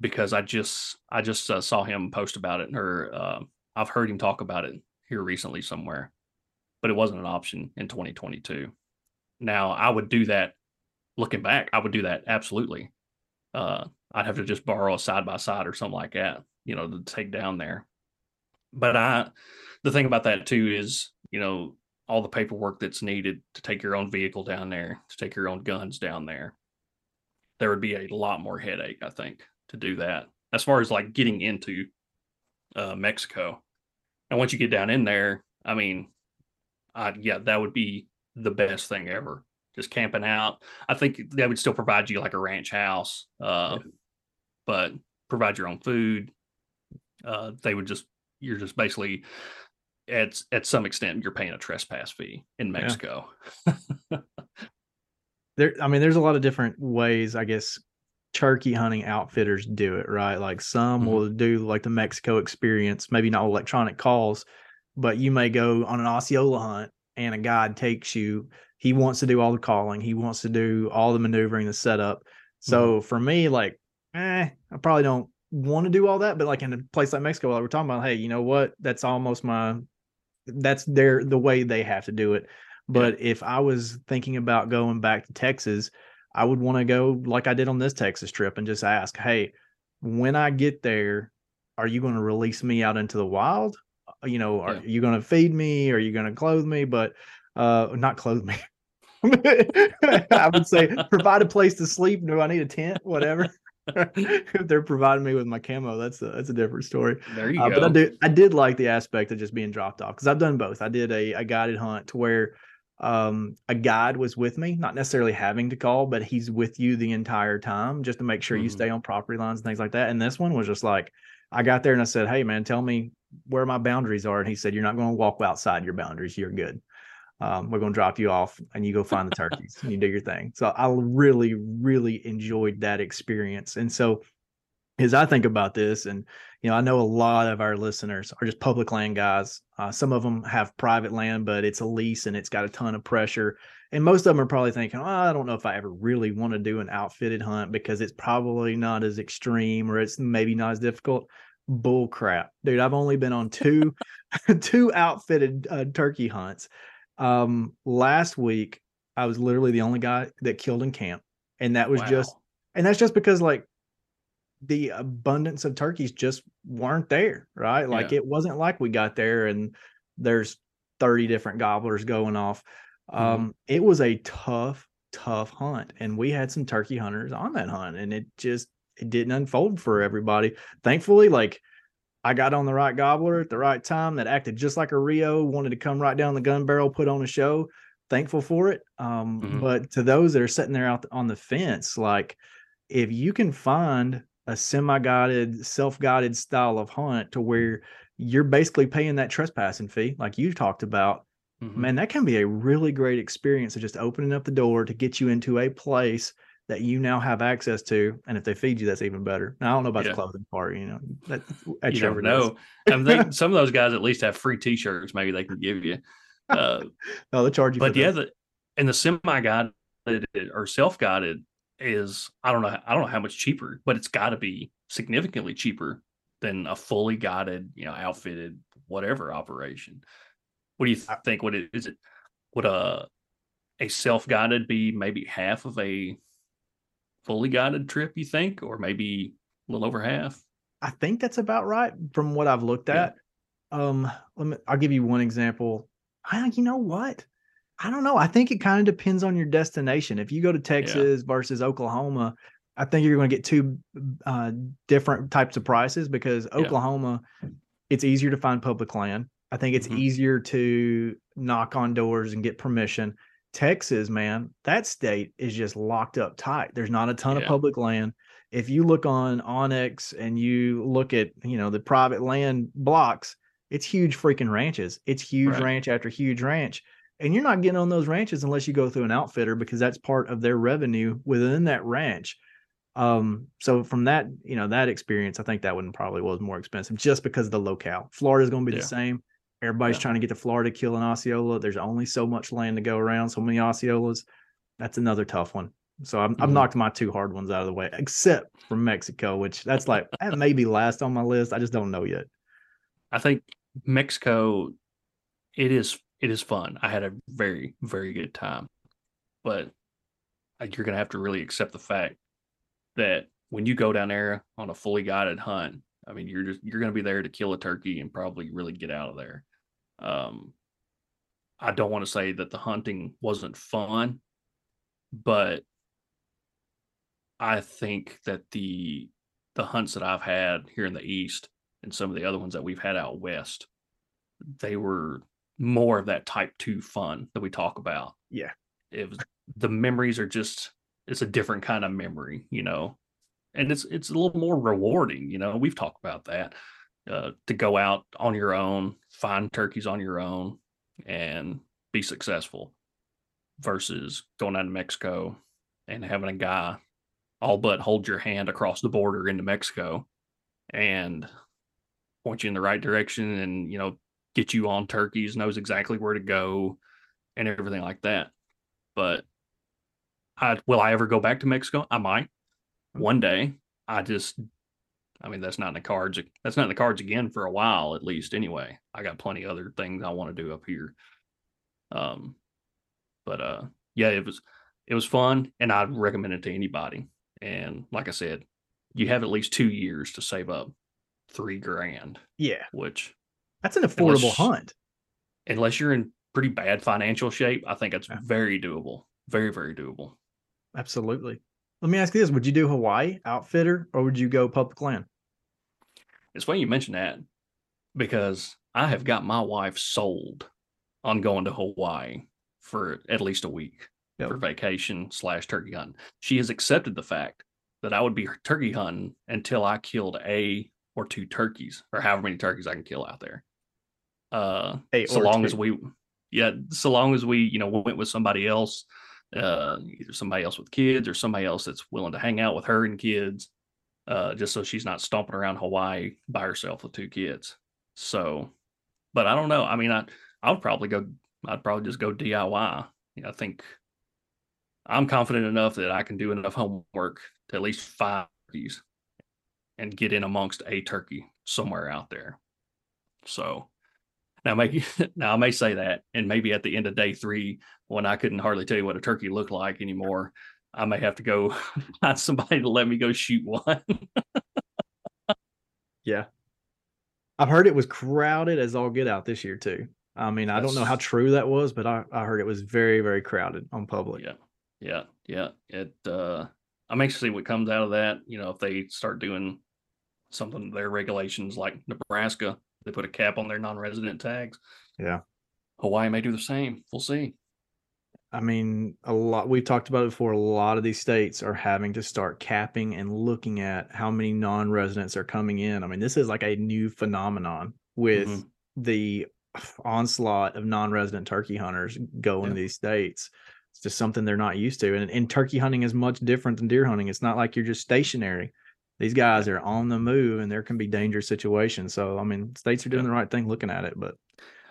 because I just I just uh, saw him post about it, or uh, I've heard him talk about it here recently somewhere, but it wasn't an option in 2022. Now I would do that. Looking back, I would do that absolutely. Uh, I'd have to just borrow a side by side or something like that, you know, to take down there. But I, the thing about that too is, you know, all the paperwork that's needed to take your own vehicle down there, to take your own guns down there. There would be a lot more headache, I think, to do that. As far as like getting into uh, Mexico, and once you get down in there, I mean, uh, yeah, that would be the best thing ever. Just camping out. I think they would still provide you like a ranch house, uh, but provide your own food. Uh, they would just you're just basically at at some extent you're paying a trespass fee in Mexico. [laughs] there i mean there's a lot of different ways i guess turkey hunting outfitters do it right like some Mhm. will do like the mexico experience maybe not electronic calls but you may go on an osceola hunt and a guide takes you he wants to do all the calling he wants to do all the maneuvering the setup so for me like eh, i probably don't want to do all that but like in a place like mexico like we're talking about hey you know what that's almost my that's their the way they have to do it but if I was thinking about going back to Texas, I would want to go like I did on this Texas trip and just ask, hey, when I get there, are you going to release me out into the wild? You know, are Yeah. you going to feed me? Are you going to clothe me? But uh, not clothe me. [laughs] I would say provide a place to sleep. Do I need a tent? Whatever. [laughs] if they're providing me with my camo, that's a that's a different story. There you Uh, go. but I do I did like the aspect of just being dropped off because I've done both. I did a, a guided hunt to where um a guide was with me, not necessarily having to call, but he's with you the entire time just to make sure you Mhm. stay on property lines and things like that. And this one was just like I got there and I said, Hey man, tell me where my boundaries are. And he said, You're not going to walk outside your boundaries. You're good. Um, we're going to drop you off and you go [laughs] find the turkeys and you do your thing. So I really, really enjoyed that experience. And so as I think about this, and you know, I know a lot of our listeners are just public land guys. Uh, some of them have private land, but it's a lease and it's got a ton of pressure. And most of them are probably thinking, oh, I don't know if I ever really want to do an outfitted hunt because it's probably not as extreme or it's maybe not as difficult. Bull crap, dude! I've only been on two, [laughs] two outfitted uh, turkey hunts. Um, last week, I was literally the only guy that killed in camp, and that was just and that's just because like the abundance of turkeys just weren't there right like Yeah. it wasn't like we got there and there's 30 different gobblers going off Mhm. um it was a tough tough hunt and we had some turkey hunters on that hunt and it just it didn't unfold for everybody thankfully like i got on the right gobbler at the right time that acted just like a rio wanted to come right down the gun barrel put on a show thankful for it um Mhm. but to those that are sitting there out on the fence like if you can find a semi-guided self-guided style of hunt to where you're basically paying that trespassing fee like you talked about Mhm. man that can be a really great experience of just opening up the door to get you into a place that you now have access to and if they feed you that's even better now i don't know about Yeah. the clothing part you know that, at you never know. I think [laughs] some of those guys at least have free T-shirts. Maybe they can give you. Uh, [laughs] oh they charge you but for yeah, that. the and the semi-guided or self-guided is I don't know I don't know how much cheaper, but it's got to be significantly cheaper than a fully guided, you know, outfitted whatever operation. What do you think? Would it is it would a a self-guided be maybe half of a fully guided trip? You think, or maybe a little over half? I think that's about right from what I've looked Yeah. at. Um, let me, I'll give you one example. I, you know what? I don't know. I think it kind of depends on your destination. If you go to Texas versus Oklahoma, I think you're going to get two uh, different types of prices because Yeah. Oklahoma, it's easier to find public land. I think it's Mhm. easier to knock on doors and get permission. Texas, man, that state is just locked up tight. There's not a ton of public land. If you look on onX and you look at, you know, the private land blocks, it's huge freaking ranches. It's huge Right. ranch after huge ranch. And you're not getting on those ranches unless you go through an outfitter because that's part of their revenue within that ranch. Um, so from that, you know, that experience, I think that one probably was more expensive just because of the locale. Florida's going to be Yeah. the same. Everybody's Yeah. trying to get to Florida to kill an Osceola. There's only so much land to go around, so many Osceolas. That's another tough one. So I'm, I've Mhm. knocked my two hard ones out of the way, except for Mexico, which that's like that may be last on my list. I just don't know yet. I think Mexico, it is it is fun. I had a very very good time, but you're gonna have to really accept the fact that when you go down there on a fully guided hunt, I mean you're just you're gonna be there to kill a turkey and probably really get out of there. Um, I don't want to say that the hunting wasn't fun, but I think that the the hunts that I've had here in the east and some of the other ones that we've had out west, they were more of that type two fun that we talk about. Yeah. It was the memories are just it's a different kind of memory, you know. And it's it's a little more rewarding, you know. We've talked about that. Uh, to go out on your own, find turkeys on your own, and be successful versus going out to Mexico and having a guy all but hold your hand across the border into Mexico and point you in the right direction and you know get you on turkeys knows exactly where to go and everything like that but I will I ever go back to Mexico I might one day I just I mean that's not in the cards that's not in the cards again for a while at least anyway I got plenty of other things I want to do up here um but uh yeah it was it was fun and I'd recommend it to anybody and like I said, you have at least two years to save up three grand, Yeah. which That's an affordable Unless- hunt. unless you're in pretty bad financial shape, I think it's Yeah. very doable. Very, very doable. Absolutely. Let me ask you this. Would you do Hawaii outfitter or would you go public land? It's funny you mention that because I have got my wife sold on going to Hawaii for at least a week Yep. for vacation slash turkey hunting. She has accepted the fact that I would be turkey hunting until I killed a or two turkeys or however many turkeys I can kill out there. Uh, so long two. as we, yeah, so long as we, you know, went with somebody else, uh, either somebody else with kids or somebody else that's willing to hang out with her and kids, uh, just so she's not stomping around Hawaii by herself with two kids. So, but I don't know. I mean, I I would probably go. I'd probably just go DIY. You know, I think I'm confident enough that I can do enough homework to at least five turkeys and get in amongst a turkey somewhere out there. So now, maybe [laughs] now I may say that, and maybe at the end of day three, when I couldn't hardly tell you what a turkey looked like anymore, I may have to go [laughs] find somebody to let me go shoot one. [laughs] Yeah. I've heard it was crowded as all get out this year too. I mean, I don't know how true that was, but I, I heard it was very, very crowded on public. Yeah. Yeah. Yeah. It uh I'm anxious to see what comes out of that. You know, if they start doing something their regulations like Nebraska, they put a cap on their non-resident tags. Yeah. Hawaii may do the same. We'll see. I mean, a lot we've talked about it before. A lot of these states are having to start capping and looking at how many non-residents are coming in. I mean, this is like a new phenomenon with Mhm. the onslaught of non-resident turkey hunters going Yeah. to these states. It's just something they're not used to. And, and turkey hunting is much different than deer hunting. It's not like you're just stationary. These guys are on the move and there can be dangerous situations. So I mean, states are doing Yeah. the right thing looking at it, but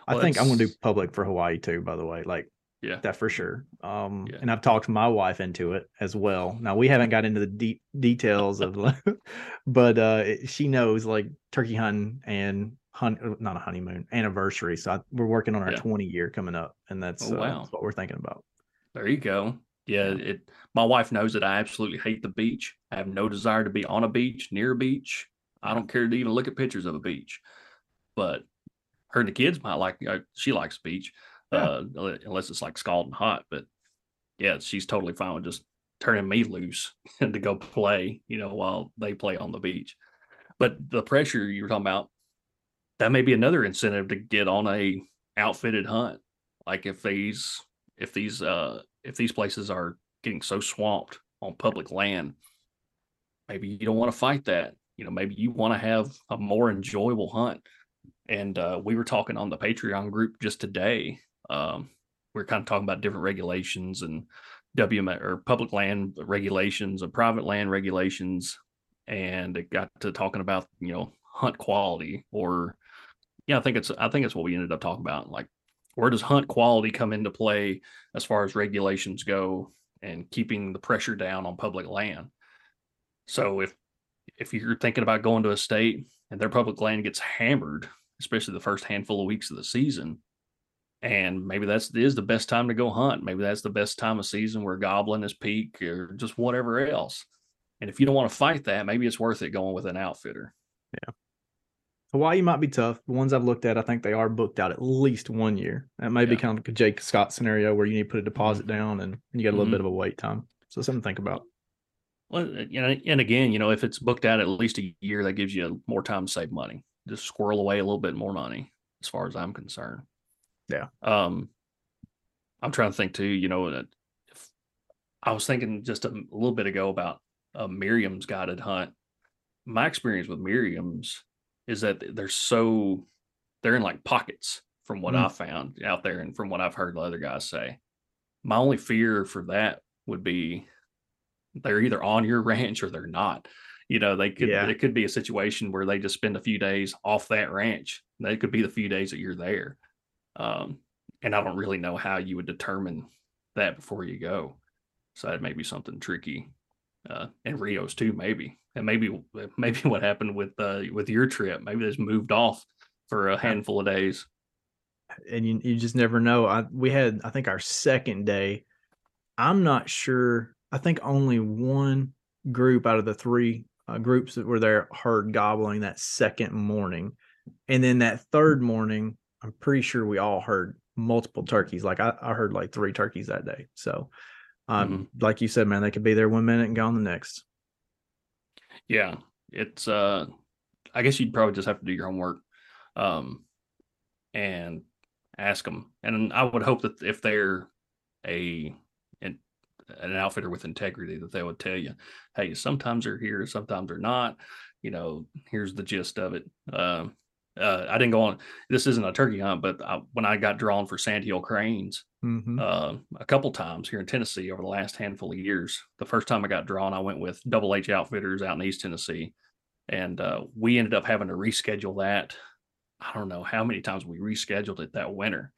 I think I'm gonna do public for Hawaii too, by the way. Like Yeah. that for sure. Um, Yeah. and I've talked my wife into it as well. Now we haven't got into the deep details of, [laughs] but uh, it- she knows like turkey hunting and hunt, uh, not a honeymoon anniversary. So I, we're working on our Yeah. 20 year coming up, and that's, Oh, uh, that's what we're thinking about. There you go. Yeah, it my wife knows that I absolutely hate the beach. I have no desire to be on a beach, near a beach. I don't care to even look at pictures of a beach. But her and the kids might like uh, she likes beach. Yeah. Uh unless it's like scalding hot. But yeah, she's totally fine with just turning me loose [laughs] and to go play, you know, while they play on the beach. But the pressure you were talking about, that may be another incentive to get on a outfitted hunt. Like if these if these uh if these places are getting so swamped on public land, maybe you don't want to fight that. You know, maybe you want to have a more enjoyable hunt. And uh, we were talking on the Patreon group just today. Um, we are kind of talking about different regulations and WM or public land regulations and private land regulations, and it got to talking about you know hunt quality or yeah, I think it's I think it's what we ended up talking about. Like, where does hunt quality come into play as far as regulations go and keeping the pressure down on public land? So if if you're thinking about going to a state and their public land gets hammered, especially the first handful of weeks of the season, and maybe that's is the best time to go hunt. Maybe that's the best time of season where goblin is peak or just whatever else. And if you don't want to fight that, maybe it's worth it going with an outfitter. Yeah. Hawaii might be tough. The ones I've looked at, I think they are booked out at least one year. That may yeah. be kind of like a Jay Scott scenario where you need to put a deposit mm-hmm. down and you get a little mm-hmm. bit of a wait time. So something to think about. Well, uh, you know, and again, you know, if it's booked out at least a year, that gives you more time to save money. Just squirrel away a little bit more money, as far as I'm concerned. Yeah. Um, I'm trying to think too. You know, that I was thinking just a, a little bit ago about a Merriam's guided hunt. My experience with Merriam's is that they're so they're in like pockets from what mm. I found out there and from what I've heard the other guys say. My only fear for that would be they're either on your ranch or they're not. You know, they could yeah. it could be a situation where they just spend a few days off that ranch. They could be the few days that you're there. Um, and I don't really know how you would determine that before you go. So that may be something tricky. Uh, and Rios too, maybe and maybe [laughs] maybe what happened with uh, with your trip. Maybe they just moved off for a handful of days. And you you just never know. I we had I think our second day. I'm not sure. I think only one group out of the three uh, groups that were there heard gobbling that second morning, and then that third morning, I'm pretty sure we all heard multiple turkeys. Like I, I heard like three turkeys that day. So, um, mm-hmm. like you said, man, they could be there one minute and gone the next. Yeah, it's uh I guess you'd probably just have to do your homework um and ask them. And I would hope that if they're a an, outfitter with integrity that they would tell you, "Hey, sometimes they're here, sometimes they're not." You know, here's the gist of it. Um uh, I didn't go on. This isn't a turkey hunt, but I, when I got drawn for sandhill cranes mm-hmm. uh, a couple times here in Tennessee over the last handful of years, the first time I got drawn, I went with Double H Outfitters out in East Tennessee, and uh, we ended up having to reschedule that. I don't know how many times we rescheduled it that winter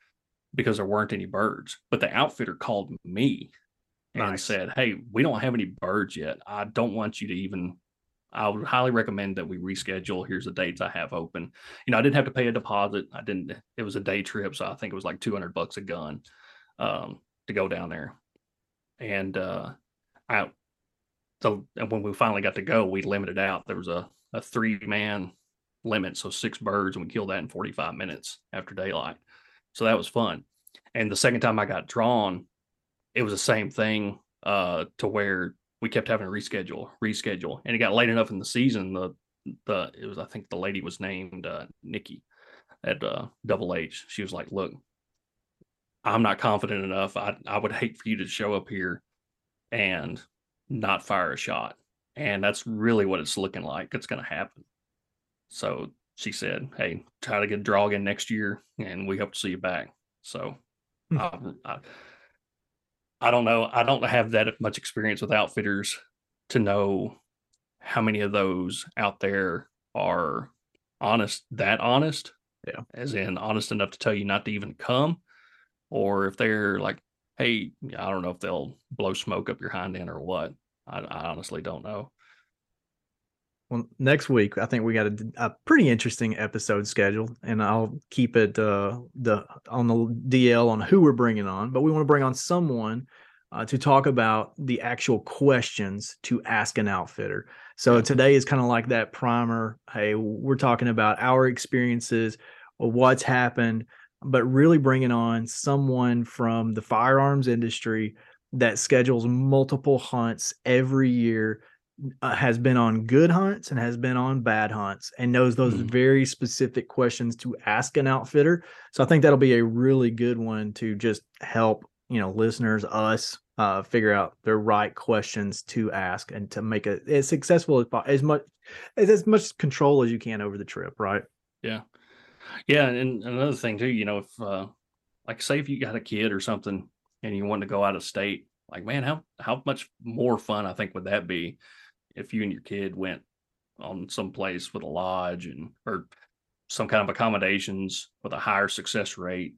because there weren't any birds. But the outfitter called me and nice. said, "Hey, we don't have any birds yet. I don't want you to even I would highly recommend that we reschedule. Here's the dates I have open. You know, I didn't have to pay a deposit. I didn't. It was a day trip, so I think it was like 200 bucks a gun um, to go down there. And uh, I so when we finally got to go, we limited out. There was a a three man limit, so six birds, and we killed that in 45 minutes after daylight. So that was fun. And the second time I got drawn, it was the same thing uh, to where we kept having to reschedule, reschedule, and it got late enough in the season. The the it was I think the lady was named uh, Nikki at uh, Double H. She was like, "Look, I'm not confident enough. I I would hate for you to show up here and not fire a shot." And that's really what it's looking like. It's going to happen. So she said, "Hey, try to get a draw again next year, and we hope to see you back." So hmm. I, I, I don't know. I don't have that much experience with outfitters to know how many of those out there are honest, that honest. Yeah. As in honest enough to tell you not to even come. Or if they're like, hey, I don't know if they'll blow smoke up your hind end or what. I, I honestly don't know. Well, next week I think we got a, a, pretty interesting episode scheduled, and I'll keep it uh, the on the DL on who we're bringing on. But we want to bring on someone uh, to talk about the actual questions to ask an outfitter. So today is kind of like that primer. Hey, we're talking about our experiences, what's happened, but really bringing on someone from the firearms industry that schedules multiple hunts every year uh, has been on good hunts and has been on bad hunts and knows those Mhm. very specific questions to ask an outfitter. So I think that'll be a really good one to just help, you know, listeners, us, uh, figure out the right questions to ask and to make it as successful as as much as as much control as you can over the trip, right? Yeah. Yeah. And another thing too, you know, if uh like say if you got a kid or something and you want to go out of state, like man, how how much more fun I think would that be if you and your kid went on some place with a lodge and or some kind of accommodations with a higher success rate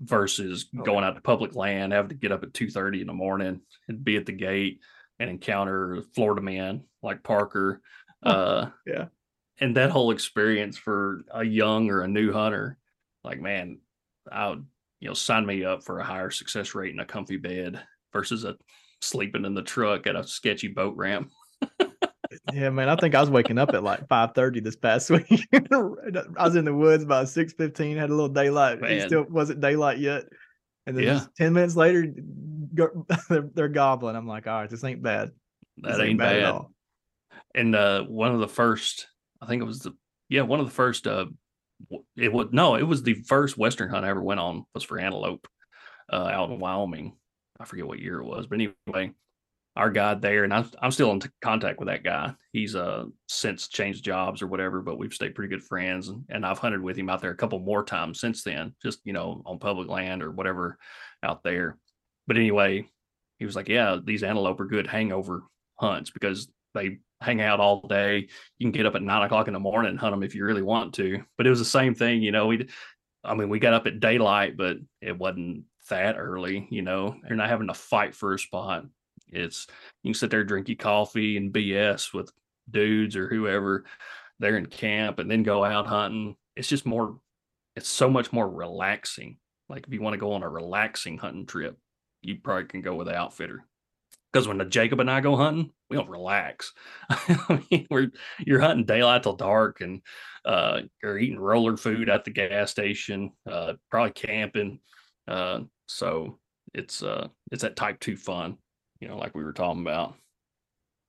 versus Oh, going out to public land, having to get up at two thirty in the morning and be at the gate and encounter Florida man like Parker. [laughs] Uh Yeah. and that whole experience for a young or a new hunter, like man, I would you know sign me up for a higher success rate in a comfy bed versus a sleeping in the truck at a sketchy boat ramp. Yeah, man. I think I was waking up at like five thirty this past [laughs] week. I was in the woods by six fifteen. Had a little daylight. It still wasn't daylight yet. And then Yeah. ten minutes later, [laughs] they're, they're gobbling. I'm like, all right, this ain't bad. This That ain't at bad. all. And uh, one of the first, I think it was the yeah one of the first. Uh, it was no, it was the first western hunt I ever went on was for antelope, uh, out in Wyoming. I forget what year it was, but anyway, our guy there, and I'm I'm still in contact with that guy. He's uh since changed jobs or whatever, but we've stayed pretty good friends, and, and I've hunted with him out there a couple more times since then, just you know on public land or whatever out there. But anyway, he was like, "Yeah, these antelope are good hangover hunts because they hang out all day. You can get up at nine o'clock in the morning and hunt them if you really want to." But it was the same thing, you know. We, I mean, we got up at daylight, but it wasn't that early. You know, you're not having to fight for a spot. It's you can sit there drink your coffee and BS with dudes or whoever there in camp, and then go out hunting. It's just more. It's so much more relaxing. Like if you want to go on a relaxing hunting trip, you probably can go with an outfitter. Because when the Jacob and I go hunting, we don't relax. [laughs] I mean, we're you're hunting daylight till dark, and uh, you're eating roller food at the gas station, uh, probably camping. Uh, so it's uh, it's that type two fun, you know, like we were talking about.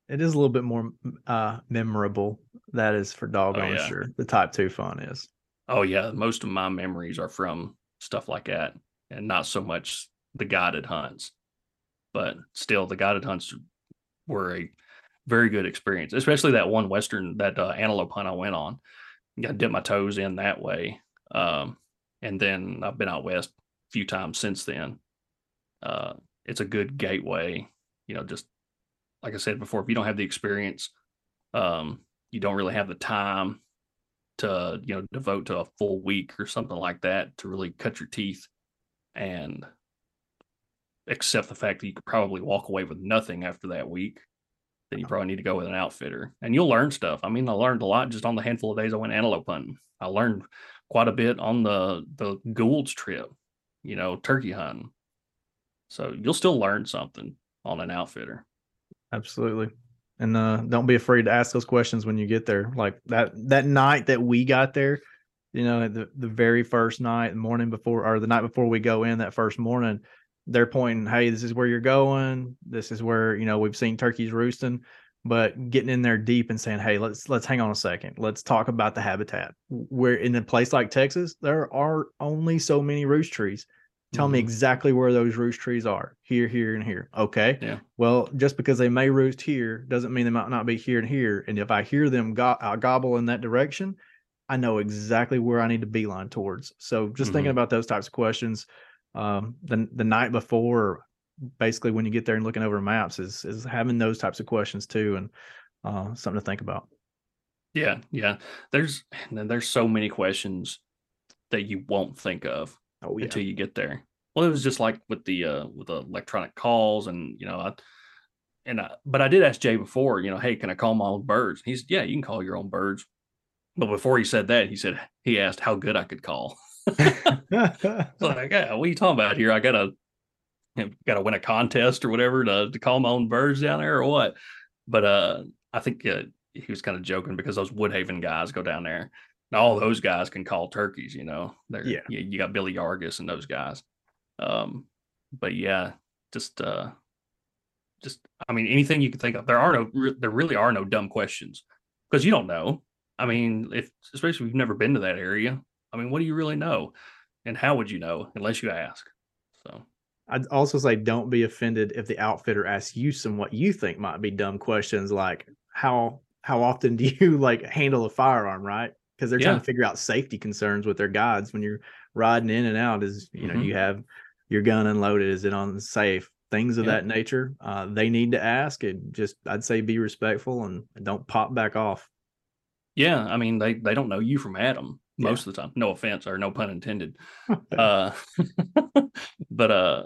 It is a little bit more uh memorable. That is for doggone Oh, yeah. sure. The type two fun is. Oh yeah, most of my memories are from stuff like that, and not so much the guided hunts. But still, the guided hunts were a very good experience, especially that one western that uh, antelope hunt I went on. Got to dip my toes in that way, um, and then I've been out west a few times since then. Uh, it's a good gateway, you know. Just like I said before, if you don't have the experience, um, you don't really have the time to you know devote to a full week or something like that to really cut your teeth and accept the fact that you could probably walk away with nothing after that week then you probably need to go with an outfitter. And you'll learn stuff. I mean i learned a lot just on the handful of days i went antelope hunting. I learned quite a bit on the the Gould's trip you know turkey hunting. So you'll still learn something on an outfitter Absolutely. And uh don't be afraid to ask those questions when you get there. Like that that night that we got there, you know, the the very first night, the morning before or the night before we go in that first morning, they're pointing, hey, this is where you're going. This is where, you know, we've seen turkeys roosting, but getting in there deep and saying, hey, let's let's hang on a second. Let's talk about the habitat. Where in a place like Texas, there are only so many roost trees. Tell me Mhm. exactly where those roost trees are. Here, here, and here. Okay. Yeah. Well, just because they may roost here doesn't mean they might not be here and here. And if I hear them go- uh, gobble in that direction, I know exactly where I need to beeline towards. So just thinking Mhm. about those types of questions, um, the the night before, basically when you get there and looking over maps, is is having those types of questions too, and uh, something to think about. Yeah, yeah. There's there's so many questions that you won't think of Oh yeah, until you get there. Well, it was just like with the uh with the electronic calls and you know, I and I, but I did ask Jay before, you know, hey, can I call my own birds? He's yeah, you can call your own birds. But before he said that, he said he asked how good I could call. [laughs] So [laughs] like, yeah, what are you talking about here? I gotta you know, gotta win a contest or whatever to to call my own birds down there or what? But uh, I think uh, he was kind of joking because those Woodhaven guys go down there. All those guys can call turkeys, you know. They're, Yeah. you, you got Billy Yargis and those guys. Um, but yeah, just uh, just I mean anything you can think of. There are no there really are no dumb questions because you don't know. I mean, if especially if you've never been to that area, I mean, what do you really know, and how would you know unless you ask? So I'd also say don't be offended if the outfitter asks you some what you think might be dumb questions like how how often do you like handle a firearm, right? Because they're yeah. trying to figure out safety concerns with their guides when you're riding in and out. Is you know mm-hmm. you have your gun unloaded? Is it on safe? Things of yeah. that nature. Uh, they need to ask. And just I'd say be respectful and don't pop back off. Yeah, I mean they they don't know you from Adam most yeah. of the time. No offense or no pun intended. [laughs] uh, [laughs] but uh,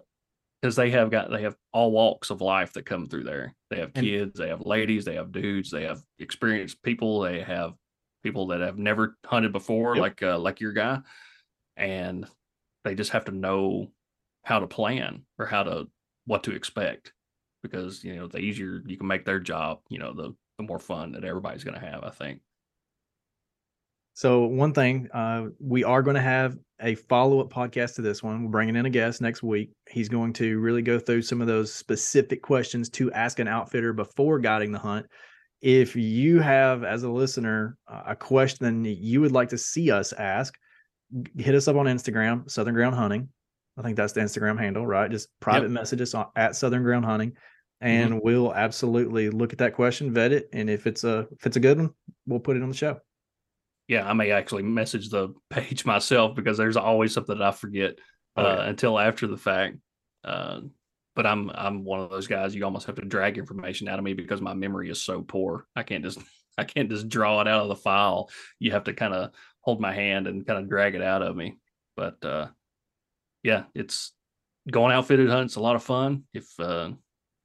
because they have got they have all walks of life that come through there. They have kids, they have ladies, they have dudes, they have experienced people, they have people that have never hunted before, yep. like uh, like your guy, and they just have to know how to plan or how to what to expect because you know the easier you can make their job, you know the the more fun that everybody's going to have. I think. So one thing, uh, we are going to have a follow-up podcast to this one. We're bringing in a guest next week. He's going to really go through some of those specific questions to ask an outfitter before guiding the hunt. If you have, as a listener, uh, a question you would like to see us ask, hit us up on Instagram, Southern Ground Hunting. I think that's the Instagram handle, right? Just private yep. messages on, at Southern Ground Hunting, and mm-hmm. we'll absolutely look at that question, vet it, and if it's a if it's a good one, we'll put it on the show yeah, I may actually message the [laughs] page myself because there's always something that I forget oh, uh, until after the fact. Uh, but I'm I'm one of those guys you almost have to drag information out of me because my memory is so poor. I can't just [laughs] I can't just draw it out of the file. You have to kind of hold my hand and kind of drag it out of me. But uh, yeah, it's going outfitted hunts a lot of fun if uh,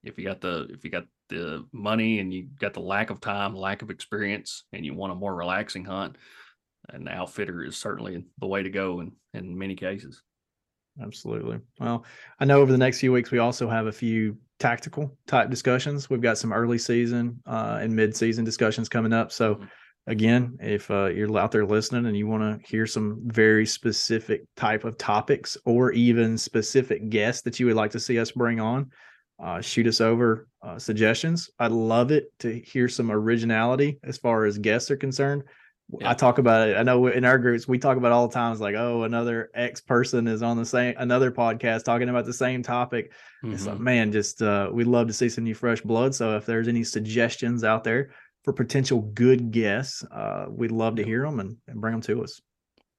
if you got the if you got the money and you got the lack of time, lack of experience, and you want a more relaxing hunt, an outfitter is certainly the way to go in, in many cases. Absolutely. Well, I know over the next few weeks, we also have a few tactical type discussions. We've got some early season uh, and mid season discussions coming up. So, mm-hmm. again, if uh, you're out there listening and you want to hear some very specific type of topics or even specific guests that you would like to see us bring on, uh, shoot us over uh, suggestions. I'd love it to hear some originality as far as guests are concerned. Yeah. I talk about it. I know in our groups we talk about all the time. It's like, oh, another X person is on the same another podcast talking about the same topic. Mm-hmm. It's like, mm-hmm. man, just uh, we'd love to see some new fresh blood. So if there's any suggestions out there for potential good guests, uh, we'd love to hear them and, and bring them to us.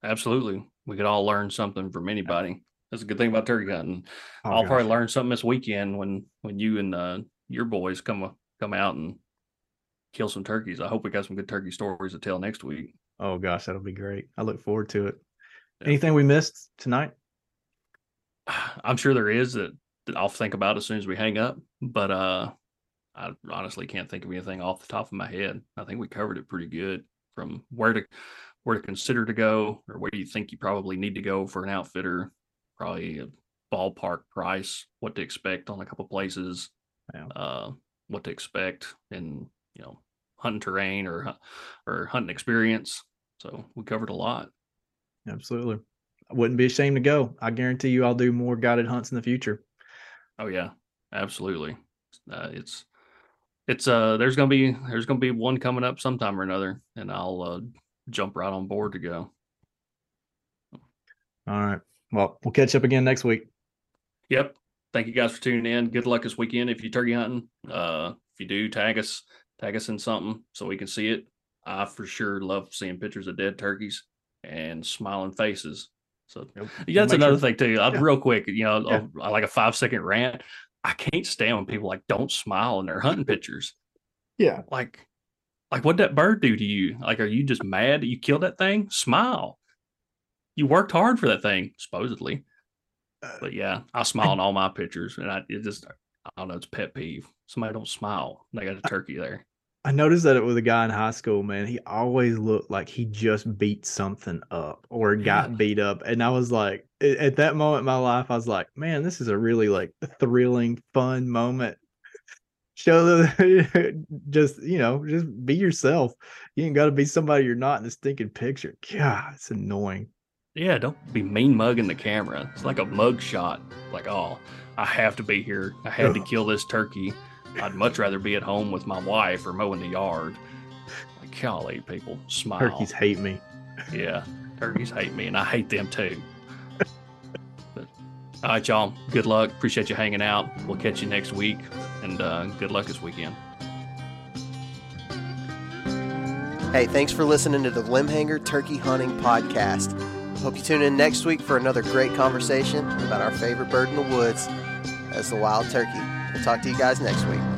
Absolutely, we could all learn something from anybody. That's a good thing about turkey hunting. Oh, I'll gosh. probably learn something this weekend when when you and uh, your boys come come out and kill some turkeys. I hope we got some good turkey stories to tell next week. Oh gosh, that'll be great. I look forward to it. Yeah. Anything we missed tonight? [sighs] I'm sure there is that, that I'll think about as soon as we hang up, but uh I honestly can't think of anything off the top of my head. I think we covered it pretty good from where to where to consider to go or where you think you probably need to go for an outfitter probably a ballpark price, what to expect on a couple places, uh, what to expect and you know hunting terrain or or hunting experience. So we covered a lot. Absolutely, I wouldn't be ashamed to go. I guarantee you, I'll do more guided hunts in the future. Oh yeah, absolutely. Uh, it's it's uh there's gonna be there's gonna be one coming up sometime or another, and I'll uh, jump right on board to go. All right. Well, we'll catch up again next week. Yep. Thank you guys for tuning in. Good luck this weekend if you turkey hunting. Uh, if you do, tag us, tag us in something so we can see it. I for sure love seeing pictures of dead turkeys and smiling faces. So yep. yeah, that's another sure. thing too. I'd yeah. real quick, you know, yeah. like a five second rant. I can't stand when people like don't smile in their hunting pictures. Yeah. Like, like what that bird do to you? Like, are you just mad that you killed that thing? Smile you worked hard for that thing, supposedly. Uh, but yeah, I smile in all my pictures, and I it just I don't know, it's pet peeve. Somebody don't smile. They got a turkey there. I noticed that it was a guy in high school, man. He always looked like he just beat something up or [laughs] got yeah. beat up. And I was like, at that moment in my life, I was like, man, this is a really like thrilling, fun moment. [laughs] Show the [laughs] just, you know, just be yourself. You ain't got to be somebody you're not in the stinking picture. God, it's annoying. Yeah, don't be mean mugging the camera. It's like a mug shot. Like, oh, I have to be here. I had to [laughs] kill this turkey. I'd much rather be at home with my wife or mowing the yard. Like, golly, people, smile. Turkeys hate me. Yeah, turkeys hate me, and I hate them too. but, all right, y'all. Good luck. Appreciate you hanging out. We'll catch you next week, and uh, good luck this weekend. Hey, thanks for listening to the Limbhanger Turkey Hunting Podcast. Hope you tune in next week for another great conversation about our favorite bird in the woods, as the wild turkey. We'll talk to you guys next week.